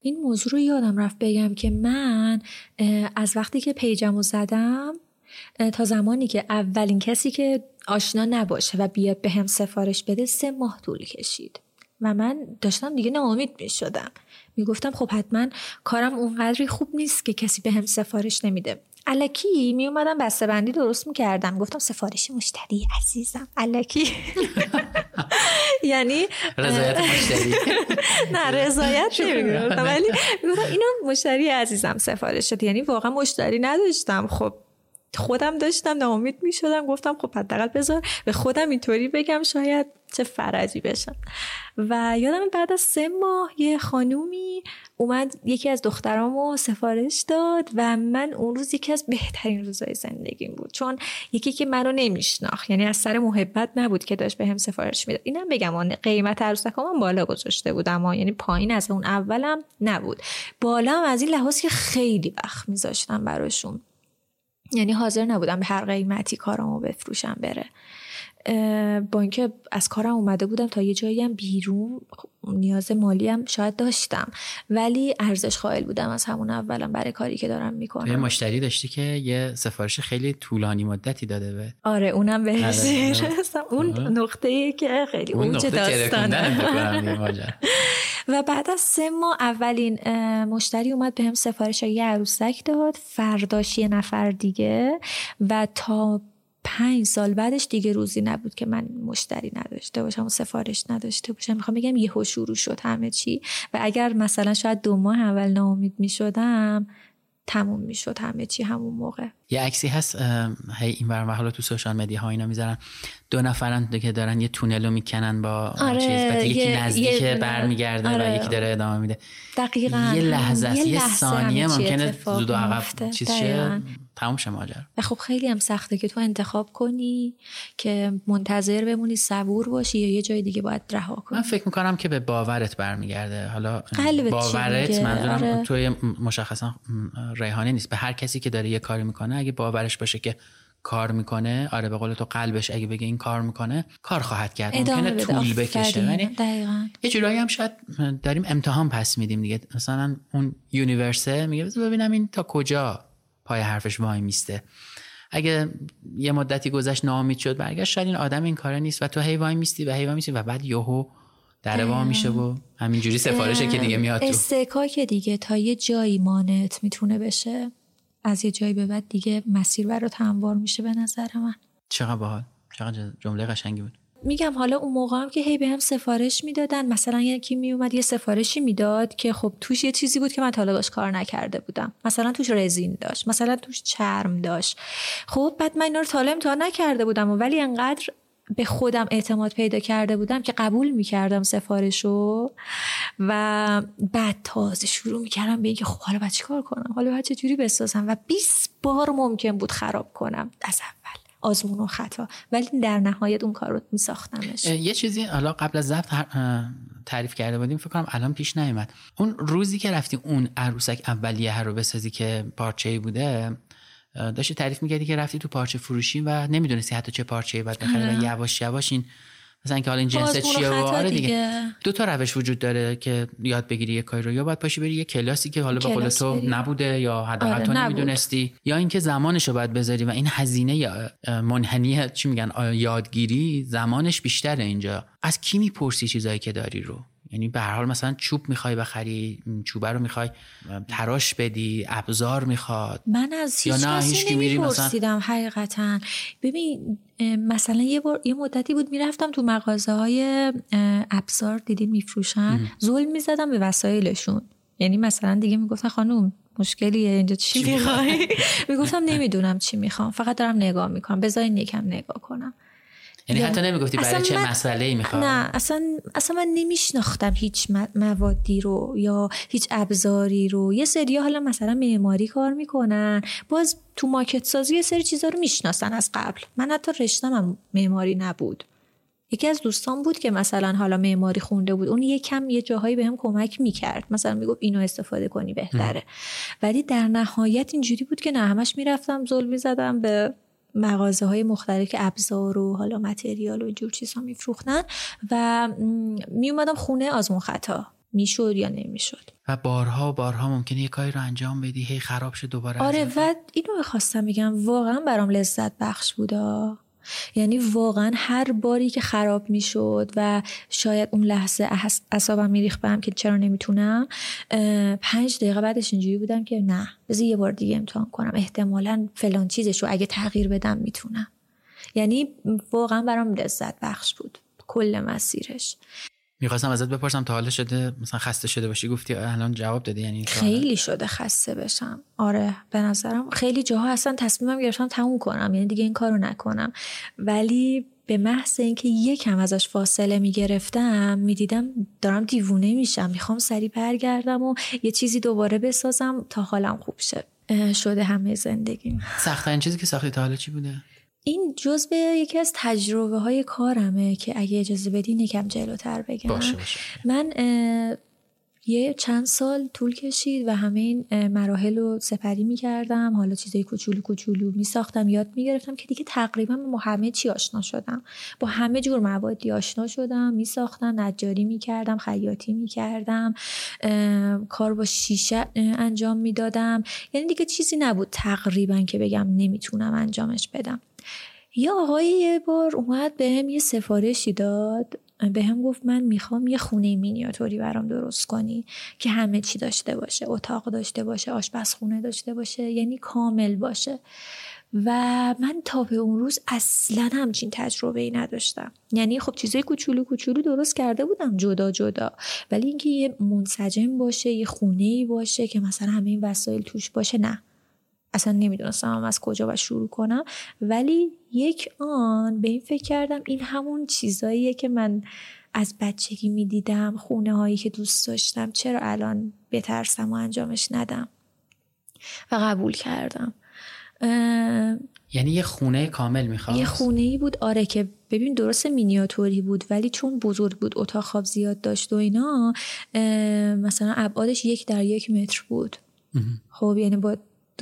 این موضوع رو یادم رفت بگم که من از وقتی که پیجم رو زدم تا زمانی که اولین کسی که آشنا نباشه و بیاد به هم سفارش بده سه ماه طول کشید. و من داشتم دیگه ناامید می شدم می گفتم خب حتما کارم اونقدری خوب نیست که کسی به هم سفارش نمیده. علکی می اومدم بسته بندی درست می کردم گفتم سفارش مشتری عزیزم. علکی یعنی رضایت مشتری. نه رضایت نمی‌گفتم ولی می‌گفتم اینو مشتری عزیزم سفارش شد یعنی واقعا مشتری نداشتم. خب خودم داشتم ناامید می شدم گفتم خب حداقل بذار به خودم اینطوری بگم شاید چه فرجی بشم و یادم بعد از سه ماه یه خانومی اومد یکی از دخترامو سفارش داد و من اون روز یکی از بهترین روزهای زندگیم بود. چون یکی که منو نمیشناخت یعنی از سر محبت نبود که داشت به هم سفارش می‌داد. اینم بگم آن قیمت عروسک من بالا گذاشته بودم یعنی پایین از اون اولم نبود. بالا هم از این لحاظ که خیلی وقت میذاشتم براشون. یعنی حاضر نبودم به هر قیمتی کارامو بفروشم بره. با اینکه از کارم اومده بودم تا یه جایی هم بیرون نیاز مالی هم شاید داشتم. ولی ارزش قائل بودم از همون اولم برای کاری که دارم می‌کنم. یه مشتری داشتی که یه سفارش خیلی طولانی مدتی داده به آره اونم بهش اون نقطه که خیلی اوج داستانه. و بعد از سه ماه اولین مشتری اومد به هم سفارش یه عروسک داد فرداش یه نفر دیگه. و تا پنج سال بعدش دیگه روزی نبود که من مشتری نداشته باشم و سفارش نداشته باشم. می‌خوام بگم یهو شروع شد همه چی. و اگر مثلا شاید دو ماه اول ناامید می‌شدم تموم می‌شد همه چی همون موقع. یه عکسی هست هی این بر حالا تو سوشال مدیا ها اینا می‌ذارن. دو نفرن که دارن یه تونل رو می‌کنن با آره، چیز. بعد یکی نزدیک برمیگرده آره. و یکی داره ادامه میده. دقیقا. یه لحظه یه, یه ثانیه ممکنه زود عقب چیز شه؟ تموم شه ماجرا. و خب خیلی هم سخته که تو انتخاب کنی که منتظر بمونی صبور باشی یا یه جای دیگه باید رها کنی. من فکر می‌کنم که به باورت برمیگرده. حالا باورت منظورم آره. توی مشخصا ریحانه نیست. به هر کسی که داره یه کاری می‌کنه اگه باورش باشه که کار می‌کنه آره به قول تو قلبش اگه بگه این کار می‌کنه کار خواهد کرد. ممکنه طول بکشه. یعنی یه جورایی هم شاید داریم امتحان پس میدیم دیگه. مثلا اون یونیورسه میگه ببینم این تا کجا. پای حرفش وای میسته. اگه یه مدتی گذشت ناامید شد برگشت شاید این آدم این کاره نیست و تو هی وای میستی و هی وای میستی و بعد یهو در وا میشه و همینجوری سفارشه که دیگه میاد تو. که دیگه تا یه جایی مانت می‌تونه بشه از یه جایی به بعد دیگه مسیر برات هموار میشه به نظر من. چقدر باحال. چقدر جمله قشنگی بود. میگم حالا اون موقع هم که هی به هم سفارش می‌دادن. مثلا یکی میومد یه سفارشی می‌داد که خب توش یه چیزی بود که من تا کار نکرده بودم. مثلا توش رزین داشت مثلا توش چرم داشت. خب بعد من اینا رو تا نکرده بودم ولی انقدر به خودم اعتماد پیدا کرده بودم که قبول می‌کردم سفارشو و بعد تازه شروع می‌کردم به اینکه خب حالا باید کار کنم؟ حالا باید چجوری بسازم؟ و 20 بار ممکن بود خراب کنم. از اول. آزمون و خطا. ولی در نهایت اون کار رو میساختمش. یه چیزی حالا قبل از ضبط تعریف کرده بودیم فکر کنم الان پیش نیومد. اون روزی که رفتی اون عروسک اولیه رو بسازی که پارچه بوده داشتی تعریف می‌کردی که رفتی تو پارچه فروشی و نمی‌دونستی حتی چه پارچه باید بخری و یواش یواش این مثلا که حالا این جنس چیه؟ و آره دیگه. دو تا روش وجود داره که یاد بگیری یه کاری رو. یا باید پاشی بری یه کلاسی که حالا به قول تو نبوده یا حداقل آره، تو نمی‌دونستی. یا اینکه زمانش رو باید بذاری و این هزینه منحنی چی میگن یادگیری زمانش بیشتره اینجا. از کی می‌پرسی چیزایی که داری رو؟ یعنی به هر حال مثلا چوب می‌خوای بخری چوبه رو می‌خوای تراش بدی ابزار می‌خواد. من از هیچ کسی نمیپرسیدم مثلا... حقیقتا. ببین مثلا یه, بار، یه مدتی بود می‌رفتم تو مغازه های ابزار دیدین میفروشن ظلم می‌زدم به وسایلشون. یعنی مثلا دیگه می‌گفتن خانوم مشکلیه اینجا چی می‌خوای؟ می‌گفتم نمی‌دونم چی می‌خوام فقط دارم نگاه می‌کنم بذارین یکم نگاه کنم. یعنی حتی نمی‌گفتی برای چه مسئله ای می‌خواد نه اصلا اصلا من نمیشناختم هیچ موادی رو یا هیچ ابزاری رو. یه سری حالا مثلا معماری کار می‌کنن. باز تو ماکت سازی یه سری چیزا رو می‌شناسن از قبل. من حتی رشتم هم معماری نبود. یکی از دوستان بود که مثلا حالا معماری خونده بود. اون یکم یه جاهایی بهم کمک می‌کرد. مثلا می‌گفت اینو استفاده کنی بهتره. ولی در نهایت اینجوری بود که نه همش می‌رفتم ظلم می‌زدم به مغازه های مختلف که ابزار و حالا متریال و اینجور چیزها میفروختن و می اومدم خونه آزمون خطا. می‌شد یا نمی‌شد. و بارها و بارها ممکنه یه کاری رو انجام بدی هی خراب شه دوباره آره و اینو خواستم بگم واقعا برام لذت بخش بودا. یعنی واقعا هر باری که خراب می‌شد و شاید اون لحظه اصابم میریخ بهم که چرا نمی‌تونم پنج دقیقه بعدش اینجوری بودم که نه بذار یه بار دیگه امتحان کنم. احتمالا فلان چیزشو اگه تغییر بدم می‌تونم. یعنی واقعا برام لذت بخش بود. کل مسیرش. می‌خواستم ازت بپرسم تا حالا شده مثلا خسته شده باشی گفتی الان جواب دادی یعنی خیلی شده خسته بشم. آره به نظرم خیلی جاها اصلا تصمیمم گرفتم تموم کنم یعنی دیگه این کارو نکنم. ولی به محض اینکه یکم ازش فاصله می‌گرفتم می‌دیدم دارم دیوونه میشم. می‌خوام سریع برگردم و یه چیزی دوباره بسازم تا حالم خوب شه. شده همه زندگیم. سختترین چیزی که ساختی تا حالا چی بوده؟ این جزء یکی از تجربه های کارمه که اگه اجازه بدی یکم جلوتر بگم. باشه باشه. من یه چند سال طول کشید و همه این مراحل رو سپری می کردم حالا چیزای کوچولو کوچولو می ساختم یاد می گرفتم که دیگه تقریبا با همه چی آشنا شدم. با همه جور موادی آشنا شدم می ساختم نجاری می کردم خیاطی می کردم کار با شیشه انجام می دادم یعنی دیگه چیزی نبود تقریبا که بگم نمی‌تونم انجامش بدم. یه آقایی یه بار اومد به هم یه سفارشی داد. به هم گفت من می‌خوام یه خونه مینیاتوری برام درست کنی که همه چی داشته باشه اتاق داشته باشه آشپزخونه داشته باشه یعنی کامل باشه. و من تا به اون روز اصلا همچین تجربه ای نداشتم. یعنی خب چیزای کوچولو کوچولو درست کرده بودم جدا جدا. ولی اینکه یه منسجم باشه یه خونه ای باشه که مثلا همه این وسایل توش باشه نه. اصلا نمی‌دونستم از کجا باید شروع کنم. ولی یک آن به این فکر کردم این همون چیزاییه که من از بچگی می‌دیدم خونه هایی که دوست داشتم چرا الان بترسم و انجامش ندم و قبول کردم. یعنی یه خونه کامل می‌خواست؟ یه خونه ای بود آره که ببین درست مینیاتوری بود ولی چون بزرگ بود اتاق خواب زیاد داشت و اینا مثلا ابعادش یک در یک متر بود. خب یعنی با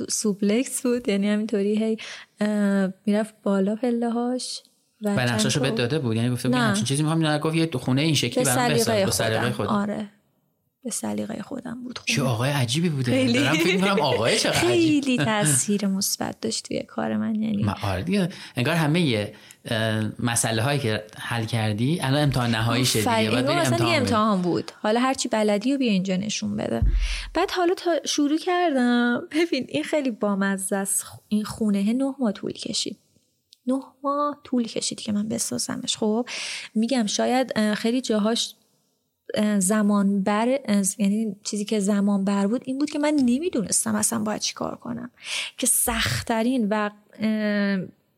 سوپلکس بود یعنی همینطوری هی می‌رفت بالا پله هاش و نقشاشو به داده بود؟ یعنی گفته بود همچین چیزی می‌خوام گفت یه خونه این شکلی برام بساز به سلیقه خودم آره. به سلیقه خودم بود چه آقای عجیبی بوده. خیلی. دارم فکر می‌کنم آقای چقدر خیلی تاثیر مثبت داشت توی کار من یعنی. آره دیگه. انگار همه مسئله هایی که حل کردی الان امتحان نهایی شد دیگه بعد امتحان, امتحان بود. حالا هرچی بلدی و بیا اینجا نشون بده. بعد حالا تا شروع کردم. ببین این خیلی بامزه است. این خونه نه ماه طول کشید. نه ماه طول کشید که من بسازمش. خب میگم شاید خیلی جاهاش زمان بر یعنی چیزی که زمان بر بود این بود که من نمی‌دونستم اصلا باید چی کار کنم. که سختترین و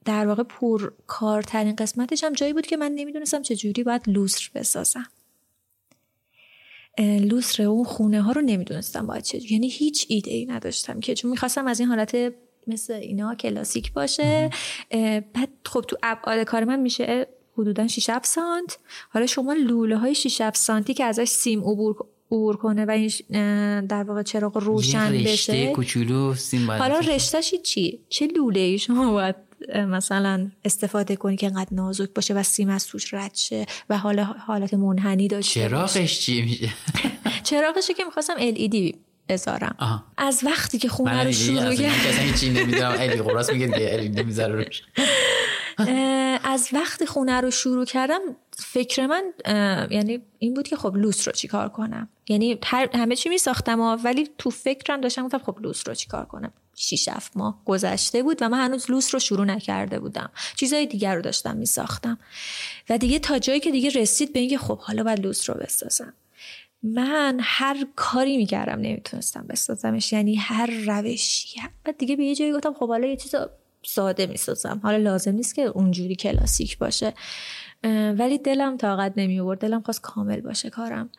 در واقع پر کارترین قسمتش هم جایی بود که من نمی‌دونستم چجوری باید لوسر بسازم. لوسر اون خونه ها رو نمی‌دونستم باید چجوری یعنی هیچ ایده ای نداشتم که چون می‌خواستم از این حالت مثل اینا کلاسیک باشه. بعد خب تو ابعاد کار من میشه حدودا 6 سانت. حالا شما لوله های 6 سانتی که ازش سیم عبور عبور کنه و این در واقع چراغ روشن بشه. کوچولو سیم باید حالا رشتهش چی؟ چه لوله ای شما باید مثلا استفاده کنی که انقدر نازک باشه و سیم از توش رد شه و حالا حالت منحنی داشته چراغش چی میشه؟ چراغش که می‌خواستم LED بذارم. از وقتی که خونه رو شروع کردم. چی نمی‌دونم. الی قراص میگه LED می‌ذاره روش. از وقتی خونه رو شروع کردم فکر من یعنی این بود که خب لوس رو چیکار کنم؟ یعنی همه چی می ساختم ولی تو فکرم داشتم گفتم خب لوس رو چیکار کنم؟ 6 7 ماه گذشته بود و من هنوز لوس رو شروع نکرده بودم. چیزای دیگر رو داشتم می ساختم و دیگه تا جایی که دیگه رسید به اینکه خب حالا باید لوس رو بسازم. من هر کاری می‌کردم نمی‌تونستم بسازمش. یعنی هر روشی. بعد دیگه به یه جایی گفتم خب حالا یه چیز ساده می‌سازم. حالا لازم نیست که اونجوری کلاسیک باشه. ولی دلم طاقت نمی آورد دلم خواست کامل باشه کارم.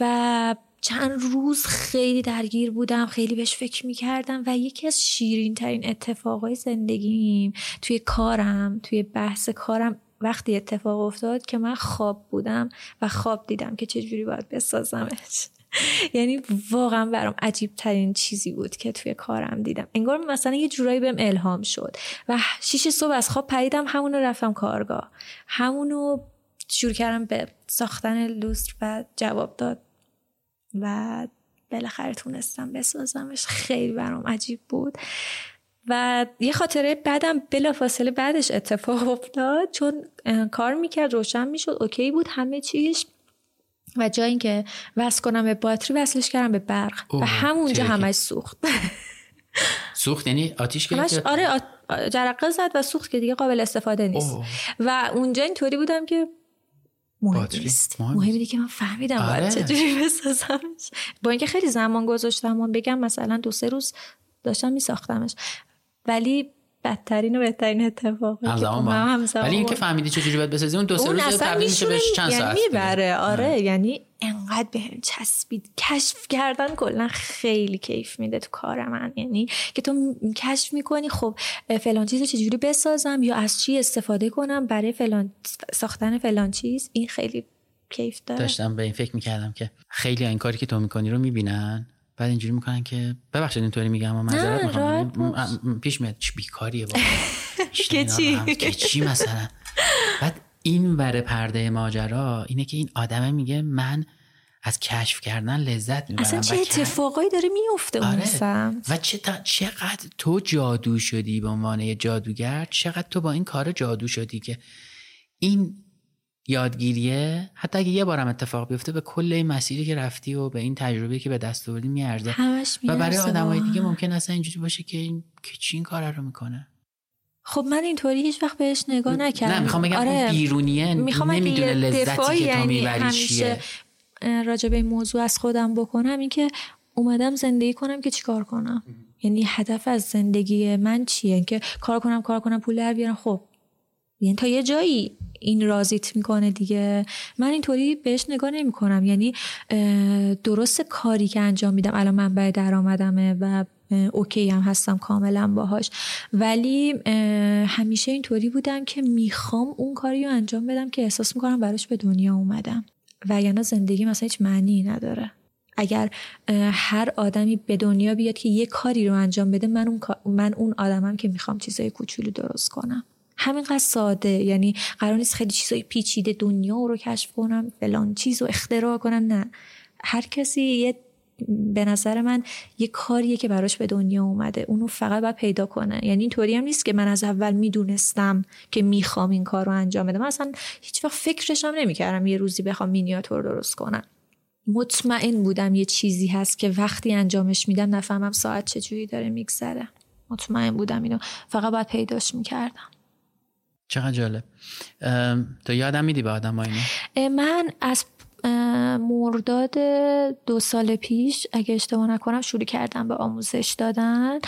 و چند روز خیلی درگیر بودم. خیلی بهش فکر می کردم و یکی از شیرین ترین اتفاقای زندگیم توی کارم توی بحث کارم وقتی اتفاق افتاد که من خواب بودم و خواب دیدم که چجوری باید بسازمش. یعنی واقعا برام عجیب ترین چیزی بود که توی کارم دیدم. انگار مثلا یه جورایی بهم الهام شد و شیش صبح از خواب پریدم همونو رفتم کارگاه. همونو شروع کردم به ساختن لوستر و جواب داد و بالاخره تونستم بسازمش. خیلی برام عجیب بود. و یه خاطره بعدم بلا فاصله بعدش اتفاق افتاد چون کار می‌کرد روشن می‌شد اوکی بود همه چیش. و جای اینکه وصل کنم به باتری وصلش کردم به برق. و همونجا همش سوخت. سوخت؟ یعنی آتیش گرفت آره جرقه زد و سوخت که دیگه قابل استفاده نیست. و اونجا اینطوری بودم که مهم. نیست. مهم. اینه که من فهمیدم آره. باید چجوری بسازمش. با اینکه خیلی زمان گذاشتم و بگم مثلا دو سه روز داشتم میساختمش. ولی بدترین و بهترین با هم هم. ولی اینکه. فهمیدی چجوری باید بسازی اون دو سه روز تبدیل میشه بهش چند یعنی ساعت. می‌بره. آره. یعنی انقدر بهم چسبید. کشف کردن کلا خیلی کیف میده تو کار من. یعنی که تو کشف می‌کنی خب فلان چیز رو چجوری بسازم یا از چی استفاده کنم برای فلان ساختن فلان چیز؟ این خیلی کیف داره. داشتم به این فکر می‌کردم که خیلی این کاری که تو می‌کنی رو می‌بینن. بعد اینجوری می‌کنن که ببخشید اینطوری میگم اما معذرت می‌خوام. پیش میاد چه بیکاریه بابا که چی؟ که چی مثلا؟ بعد این ور پرده ماجرا اینه که این آدمه میگه من از کشف کردن لذت می‌برم. اصلا چه اتفاقایی داره میفته اون آره. سمت؟ و چه تا- چقدر تو جادو شدی به عنوان یه جادوگر؟ چقدر تو با این کار جادو شدی که این یادگیریه؟ حتی اگه یه بارم اتفاق بیفته به کل این مسیری که رفتی و به این تجربه که به دست آوردی میارزه. و برای آدمای دیگه. ممکن اصلا اینجوری باشه که این که چی این کار رو می‌کنه. خب من اینطوری هیچ وقت بهش نگاه نکردم. نه می‌خوام بگم آره. اون بیرونیه نمی‌دونه لذتی که تو یعنی می‌بری همیشه چیه راجع به این موضوع از خودم بکنم این که اومدم زندگی کنم که چیکار کنم. یعنی هدف از زندگی من چیه؟ که کار کنم کار کنم پول در بیارم. خب یعنی تا یه جایی این رازیت می‌کنه دیگه. من اینطوری بهش نگاه نمی کنم یعنی درست کاری که انجام میدم الان منبع درآمدمه و اوکی هم هستم کاملا باهاش. ولی همیشه اینطوری بودم که می‌خوام اون کاری رو انجام بدم که احساس می‌کنم براش به دنیا اومدم. وگرنه زندگی مثلا هیچ معنی نداره. اگر هر آدمی به دنیا بیاد که یه کاری رو انجام بده من اون, من اون آدمم که می‌خوام چیزای کوچولو درست کنم. همینقدر ساده. یعنی قرار نیست خیلی چیزای پیچیده دنیا رو کشف کنم فلان چیز رو اختراع کنم. نه. هر کسی یه به نظر من یه کاریه که براش به دنیا اومده. اونو فقط باید پیدا کنه. یعنی اینطوری هم نیست که من از اول می‌دونستم که می‌خوام این کار رو انجام بدم. من اصلا هیچ وقت فکرش هم نمی‌کردم یه روزی بخوام مینیاتور درست کنم. مطمئن بودم یه چیزی هست که وقتی انجامش میدم نفهمم ساعت چجوری داره میگذره. مطمئن بودم اینو. فقط باید پیداش می‌کردم. چقدر جالب. تو یادم میدی به آدم اینو من از مرداد دو سال پیش اگه اشتباه نکنم شروع کردم به آموزش دادن.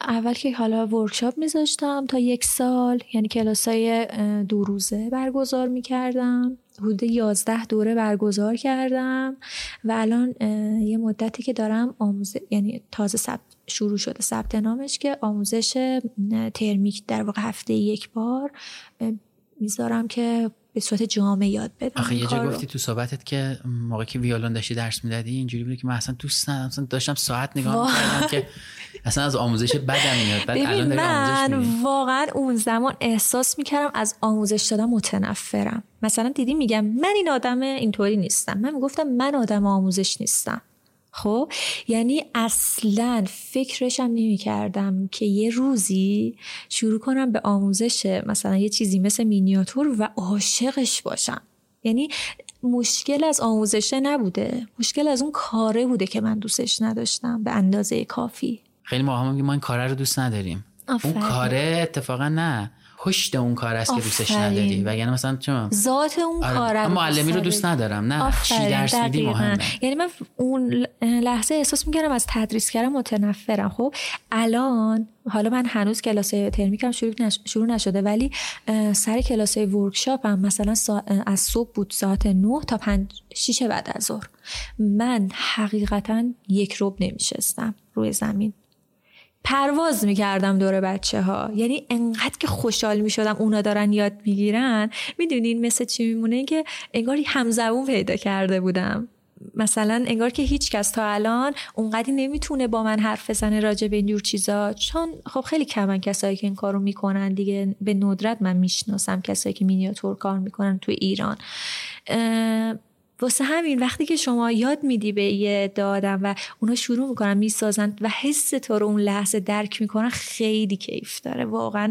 اول که حالا ورکشاپ میذاشتم تا یک سال یعنی کلاسای دو روزه برگزار می‌کردم. حدود یازده دوره برگزار کردم و الان یه مدتی که دارم آموزش یعنی تازه ثبت شروع شده ثبت نامش که آموزش ترمیک در واقع هفته یک بار می‌ذارم که به صورت جامع یاد بدم. آخه یه جا. گفتی تو صحبتت که موقع که ویولون داشتی درس می‌دادی اینجوری بود که من اصلا دوست ندارم اصلا داشتم ساعت نگاه. می‌کردم که اصلا از آموزش بدم میاد. بعد الان من واقعا اون زمان احساس می‌کردم از آموزش دادن متنفرم. مثلا دیدی میگم من این آدم اینطوری نیستم. من می‌گفتم من آدم آموزش نیستم. خب یعنی اصلا فکرشم نمی کردم که یه روزی شروع کنم به آموزش مثلا یه چیزی مثل مینیاتور و عاشقش باشم. یعنی مشکل از آموزشه نبوده مشکل از اون کاره بوده که من دوستش نداشتم به اندازه کافی. خیلی موقع میگیم ما این کاره رو دوست نداریم. آفرین. اون کاره اتفاقا نه. پشت اون کار است که دوستش. نداری. وگرنه مثلا چون ذات اون آره. کار من معلمی رو دوست ندارم. نه چی درس میدی مهمه. یعنی من اون لحظه احساس می‌کردم از تدریس کردن متنفرم. خب الان حالا من هنوز کلاس ترمیکم شروع, نش... شروع نشده ولی سر کلاس ورکشاپ هم مثلا سا... از صبح بود ساعت 9 تا 5 6 بعد از ظهر. من حقیقتا یک رب نمیشستم روی زمین. پرواز می‌کردم دور بچه ها یعنی انقدر که خوشحال می‌شدم اونا دارن یاد می‌گیرن. می‌دونین مثل چی میمونه؟ که انگار همزبون پیدا کرده بودم. مثلا انگار که هیچ کس تا الان اونقدی نمی‌تونه با من حرف بزنه راجع به اینجور چیزا. چون خب خیلی کمن کسایی که این کارو می‌کنن. دیگه به ندرت من می‌شناسم کسایی که مینیاتور کار می‌کنن تو ایران. واسه همین وقتی که شما یاد میدی به یه دادم و اونا شروع می‌کنن می‌سازن و حس تو رو اون لحظه درک می‌کنن خیلی کیف داره واقعا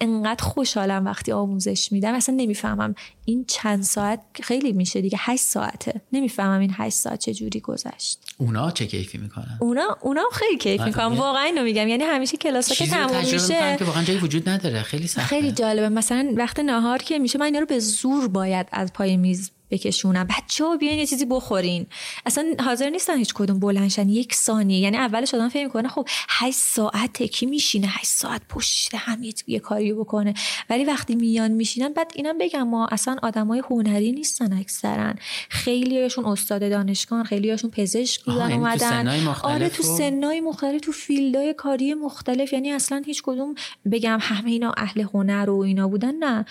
انقدر خوشحالم وقتی آموزش میدم. اصلا نمی‌فهمم این چند ساعت خیلی میشه دیگه. هشت ساعته. نمی‌فهمم این هشت ساعت چه جوری گذشت. اونا چه کیفی می‌کنن؟ اونا اونا خیلی کیف یه- واقعا اینو میگم. یعنی همیشه کلاس که تموم میشه می‌کنن که واقعا جایی وجود نداره. خیلی سخته. خیلی جالبه. مثلا وقت نهار که میشه من اینا رو به زور باید از پای میز بکشونم. بچه ها بیاین یه چیزی بخورین. اصلا حاضر نیستن هیچ کدوم بلنشن یک ثانیه. یعنی اولش آدم فکر می‌کنه خب 8 ساعت کی میشینه؟ 8 ساعت پشت هم یه, یه کاری بکنه. ولی وقتی میان میشینن بعد اینم بگم ما اصلا آدمای هنری نیستن اکثرا. خیلیشون استاد دانشگاه خیلیشون پزشک بودن یعنی تو اومدن. آره تو سنای مختلف تو field های کاری مختلف. یعنی اصلا هیچ کدوم بگم همه اینا اهل هنر و اینا بودن نه.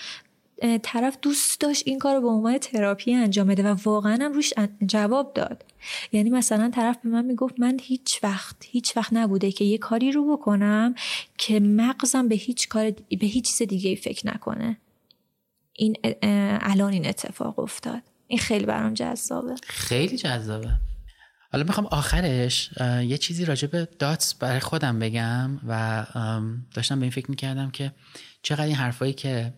طرف دوست داشت این کار رو به عنوان تراپی انجام بده و واقعا هم روش جواب داد. یعنی مثلا طرف به من می‌گفت من هیچ وقت هیچ وقت نبوده که یه کاری رو بکنم که مغزم به هیچ کار به هیچ چیز دیگه فکر نکنه. این الان این اتفاق افتاد. این خیلی برام جذابه. خیلی جذابه. حالا می‌خوام آخرش یه چیزی راجع به داتس برای خودم بگم و داشتم به این فکر می‌کردم که چقدر این حرفایی که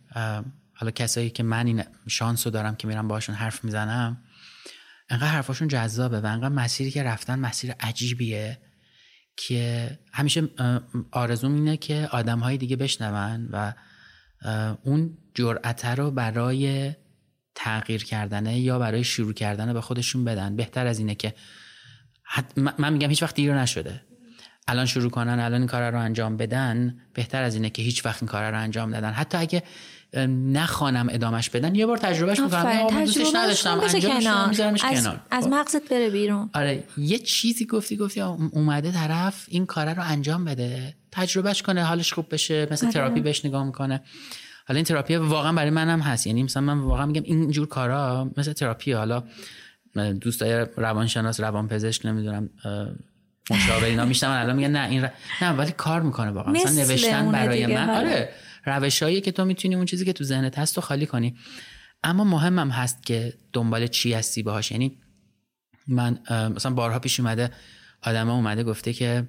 حالا کسایی که من این شانس رو دارم که میرم باشون حرف می‌زنم انقدر حرفاشون جذابه و انقدر مسیری که رفتن مسیر عجیبیه که همیشه آرزوم اینه که آدم های دیگه بشنون و اون جرأته رو برای تغییر کردنه یا برای شروع کردن به خودشون بدن. بهتر از اینه که من- میگم هیچ وقت دیر نشده. الان شروع کنن الان این کار رو انجام بدن بهتر از اینه که هیچ وقت این کار رو انجام ندن. حتی اگه نخوانم ادامش بدن. یه بار تجربهش می‌کنم دوستش نداشتم انجامش میذارمش از, کنار. از خب. مغزت بره بیرون. آره یه چیزی گفتی گفتی اوم- اومده طرف این کار رو انجام بده. تجربهش کنه حالش خوب بشه مثل آره. تراپی بهش نگاه می‌کنه. حالا این تراپی واقعا برای منم هست. یعنی مثلا من واقعا میگم این جور کارا مثل تراپی. حالا دوستای روانشناس روانپزشک نمی‌دونم مشاور اینا میشنون الان میگن نه این ر... نه ولی کار می‌کنه واقعا. مثلا مثل نوشتن برای من. آره. روشایی که تو می‌تونی اون چیزی که تو ذهنت هست رو خالی کنی. اما مهمم هست که دنبال چی هستی باهاش. یعنی من مثلا بارها پیش اومده آدم اومده گفته که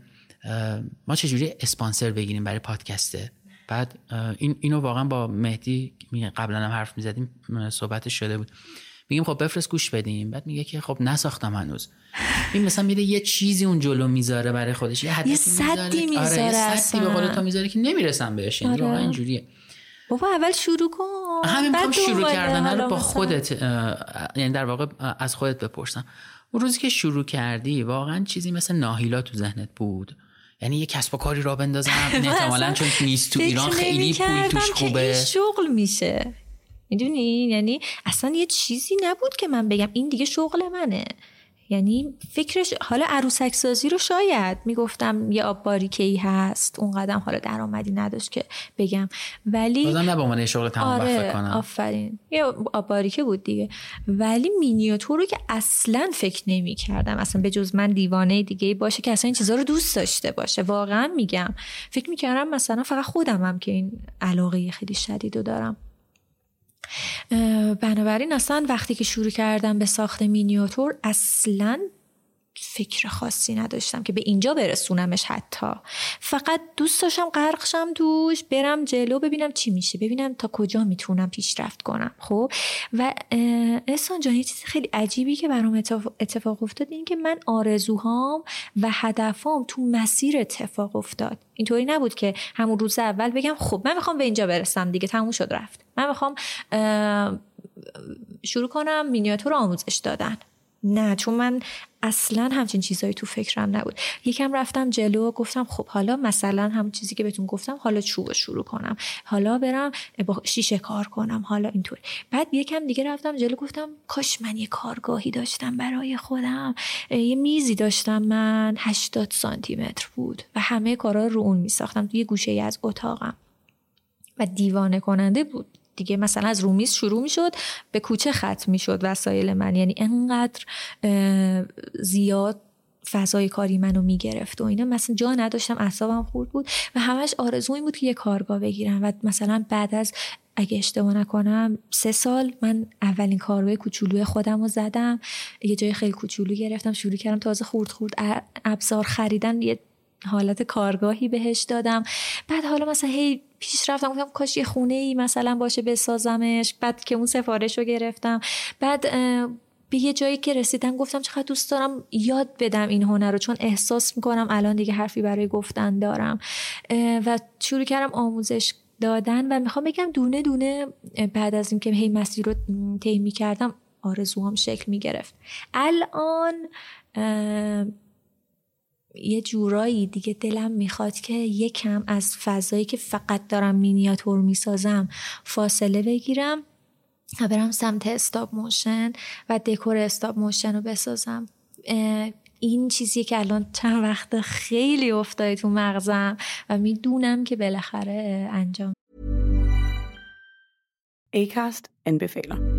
ما چجوری اسپانسر بگیریم برای پادکسته بعد این اینو واقعا با مهدی قبلا هم حرف می‌زدیم صحبتش شده بود. میگیم خب بفرست گوش بدیم. بعد میگه که خب نساختم هنوز. این مثلا میره یه چیزی اون جلو می‌ذاره برای خودش. یه هدفی یه می‌ذاره آره یه سدی به. قول تو می‌ذاره که نمی‌رسم بهش. یعنی آره. اینجوریه. بابا اول شروع کن. همین می‌خوام شروع. کردن رو با خودت یعنی در واقع از خودت بپرسم. اون روزی که شروع کردی واقعا چیزی مثل ناهیلا تو ذهنت بود؟ یعنی یه کسب و کاری را بندازم؟ این احتمالا چون نیست تو ایران خیلی پول توش خوبه. شغل میشه. می‌دونی؟ یعنی اصلا یه چیزی نبود که من بگم. این دیگه شغل منه. یعنی فکرش حالا عروسک سازی رو شاید می‌گفتم یه آب باریکه ای هست اون قدم حالا درآمدی نداشت که بگم. ولی بازم نه به عنوان یه شغل تمام آره کنم. آفرین. یه آب باریکه بود دیگه. ولی مینیاتور رو که اصلا فکر نمی کردم اصلا به جز من دیوانه دیگه باشه که اصلا این چیزا رو دوست داشته باشه. واقعا میگم. فکر می‌کردم مثلا فقط خودمم که این علاقه خیلی شدید رو دارم. بنابراین اصلا وقتی که شروع کردم به ساخت مینیاتور اصلا فکر خاصی نداشتم که به اینجا برسونمش حتی. فقط دوست داشتم غرقشم توش برم جلو ببینم چی میشه ببینم تا کجا می‌تونم پیشرفت کنم خب؟ و احسان جان یه چیز خیلی عجیبی که برام اتفاق, افتاد این که من آرزوهام و هدفام تو مسیر اتفاق افتاد. اینطوری نبود که همون روز اول بگم خب من می‌خوام به اینجا برسم دیگه تموم شد رفت. من می‌خوام شروع کنم مینیاتور آموزش دادن. نه چون من اصلا همچین چیزایی تو فکرم نبود. یکم رفتم جلو گفتم خب حالا مثلا همون چیزی که بهتون گفتم حالا چوب شروع کنم. حالا برم با شیشه کار کنم حالا اینطور. بعد یکم دیگه رفتم جلو گفتم کاش من یه کارگاهی داشتم برای خودم. یه میزی داشتم من 80 سانتی متر بود و همه کارا رو اون میساختم توی گوشه ای از اتاقم. و دیوانه کننده بود. دیگه مثلا از رومیز شروع می‌شد به کوچه ختم می‌شد وسایل من. یعنی انقدر زیاد فضای کاری منو می‌گرفت و اینا. مثلا جا نداشتم اعصابم خورد بود و همش آرزو این بود که یه کارگاه بگیرم. و مثلا بعد از اگه اشتباه نکنم سه سال من اولین کارگاه کوچولوی خودم رو زدم. یه جای خیلی کوچولو گرفتم شروع کردم تازه خورد خورد ابزار خریدن یه حالت کارگاهی بهش دادم. بعد حالا مثلا هی پیش رفتم گفتم کاش یه خونه ای مثلا باشه بسازمش. بعد که اون سفارش رو گرفتم. بعد به یه جایی که رسیدم گفتم چقدر دوست دارم یاد بدم این هنر رو چون احساس می‌کنم الان دیگه حرفی برای گفتن دارم. و شروع کردم آموزش دادن و می‌خوام بگم دونه دونه بعد از اینکه هی مسیر رو طی می‌کردم آرزوهام شکل می‌گرفت. الان یه جورایی دیگه دلم می‌خواد که یکم از فضایی که فقط دارم مینیاتور می‌سازم فاصله بگیرم و برم سمت استاب موشن و دکور استاب موشن رو بسازم این چیزی که الان چند وقت خیلی افتاده تو مغزم و می‌دونم که بالاخره انجام Acast anbefaler.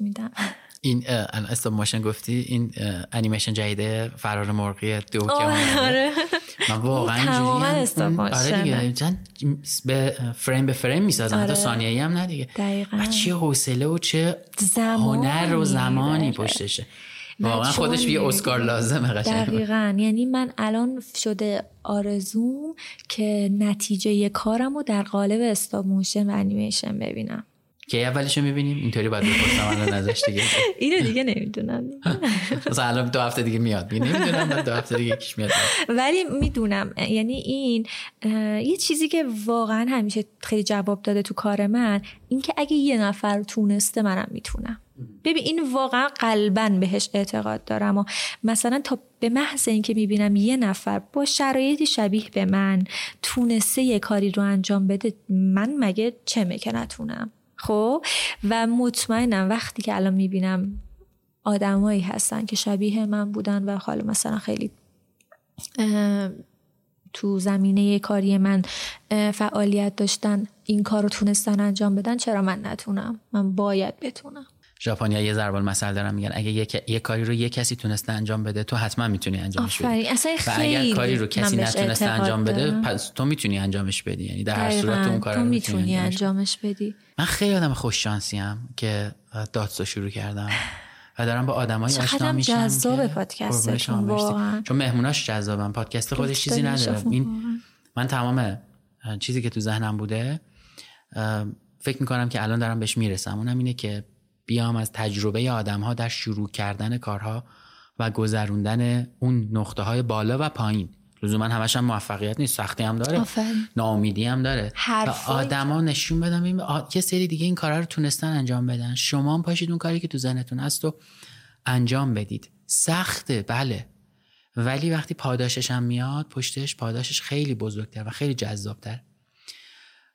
میدم این الان استاپ گفتی این انیمیشن جدید فرار مرغی دو که آره من واقعا. استاپ آره دیگه به فریم به فریم می‌سازن آره. حتی ثانیه‌ای هم نه دیگه دقیقاً. و چه حوصله و چه. هنر و زمانی. پشتشه واقعا خودش یه اسکار لازمه قشنگ دقیقا یعنی من الان شده آرزوم که نتیجه کارم رو در قالب stop motion و انیمیشن ببینم که اولشو می‌بینیم اینطوری باید بپرسم الان ازش دیگه. اینو دیگه نمی‌دونم. مثلا الان دو هفته دیگه میاد. می نمی‌دونم بعد دو هفته دیگه یکیش میاد. ولی می‌دونم. یعنی این یه چیزی که واقعا همیشه خیلی جواب داده تو کار من این که اگه یه نفر تونسته منم می‌تونم. ببین این واقعا قلبا بهش اعتقاد دارم و مثلا تا به محض اینکه می‌بینم یه نفر با شرایطی شبیه به من تونسته یه کاری رو انجام بده من مگه چه که نتونم؟ خب و مطمئنم وقتی که الان می‌بینم آدمایی هستن که شبیه من بودن و حالا مثلا خیلی تو زمینه کاری من فعالیت داشتن این کار رو تونستن انجام بدن چرا من نتونم؟ من باید بتونم. ژاپنیا یه ضرب المثل دارن میگن اگه یه, یه کاری رو یه کسی تونسته انجام بده تو حتما می‌تونی انجامش بدی و اگر کاری رو کسی نتونسته انجام بده دارم. پس تو می‌تونی انجامش بدی یعنی در هر صورت تو اون. کار تو رو می‌تونی انجامش بدی. انجامش بدی من خیلی آدم خوش شانسیم که داتس رو شروع کردم و دارم با آدمای آشنا میشم جذاب که- پادکستتون. واقعاً. چون مهموناش جذابن پادکست خودش چیزی نداره این. من تمام چیزی که تو ذهنم بوده فکر می‌کنم که الان دارم بهش می‌رسم اونم اینه که بیام از تجربه آدم ها در شروع کردن کارها و گذروندن اون نقطه های بالا و پایین. لزوما همش هم موفقیت نیست سختی هم داره آفرین. ناامیدی هم داره. و آدما نشون بدم ببین آ- یه سری دیگه این کارا رو تونستن انجام بدن. شما هم پاشید اون کاری که تو ذهنتون هست و انجام بدید. سخته بله. ولی وقتی پاداشش هم میاد پشتش پاداشش خیلی بزرگتر و خیلی جذابتر.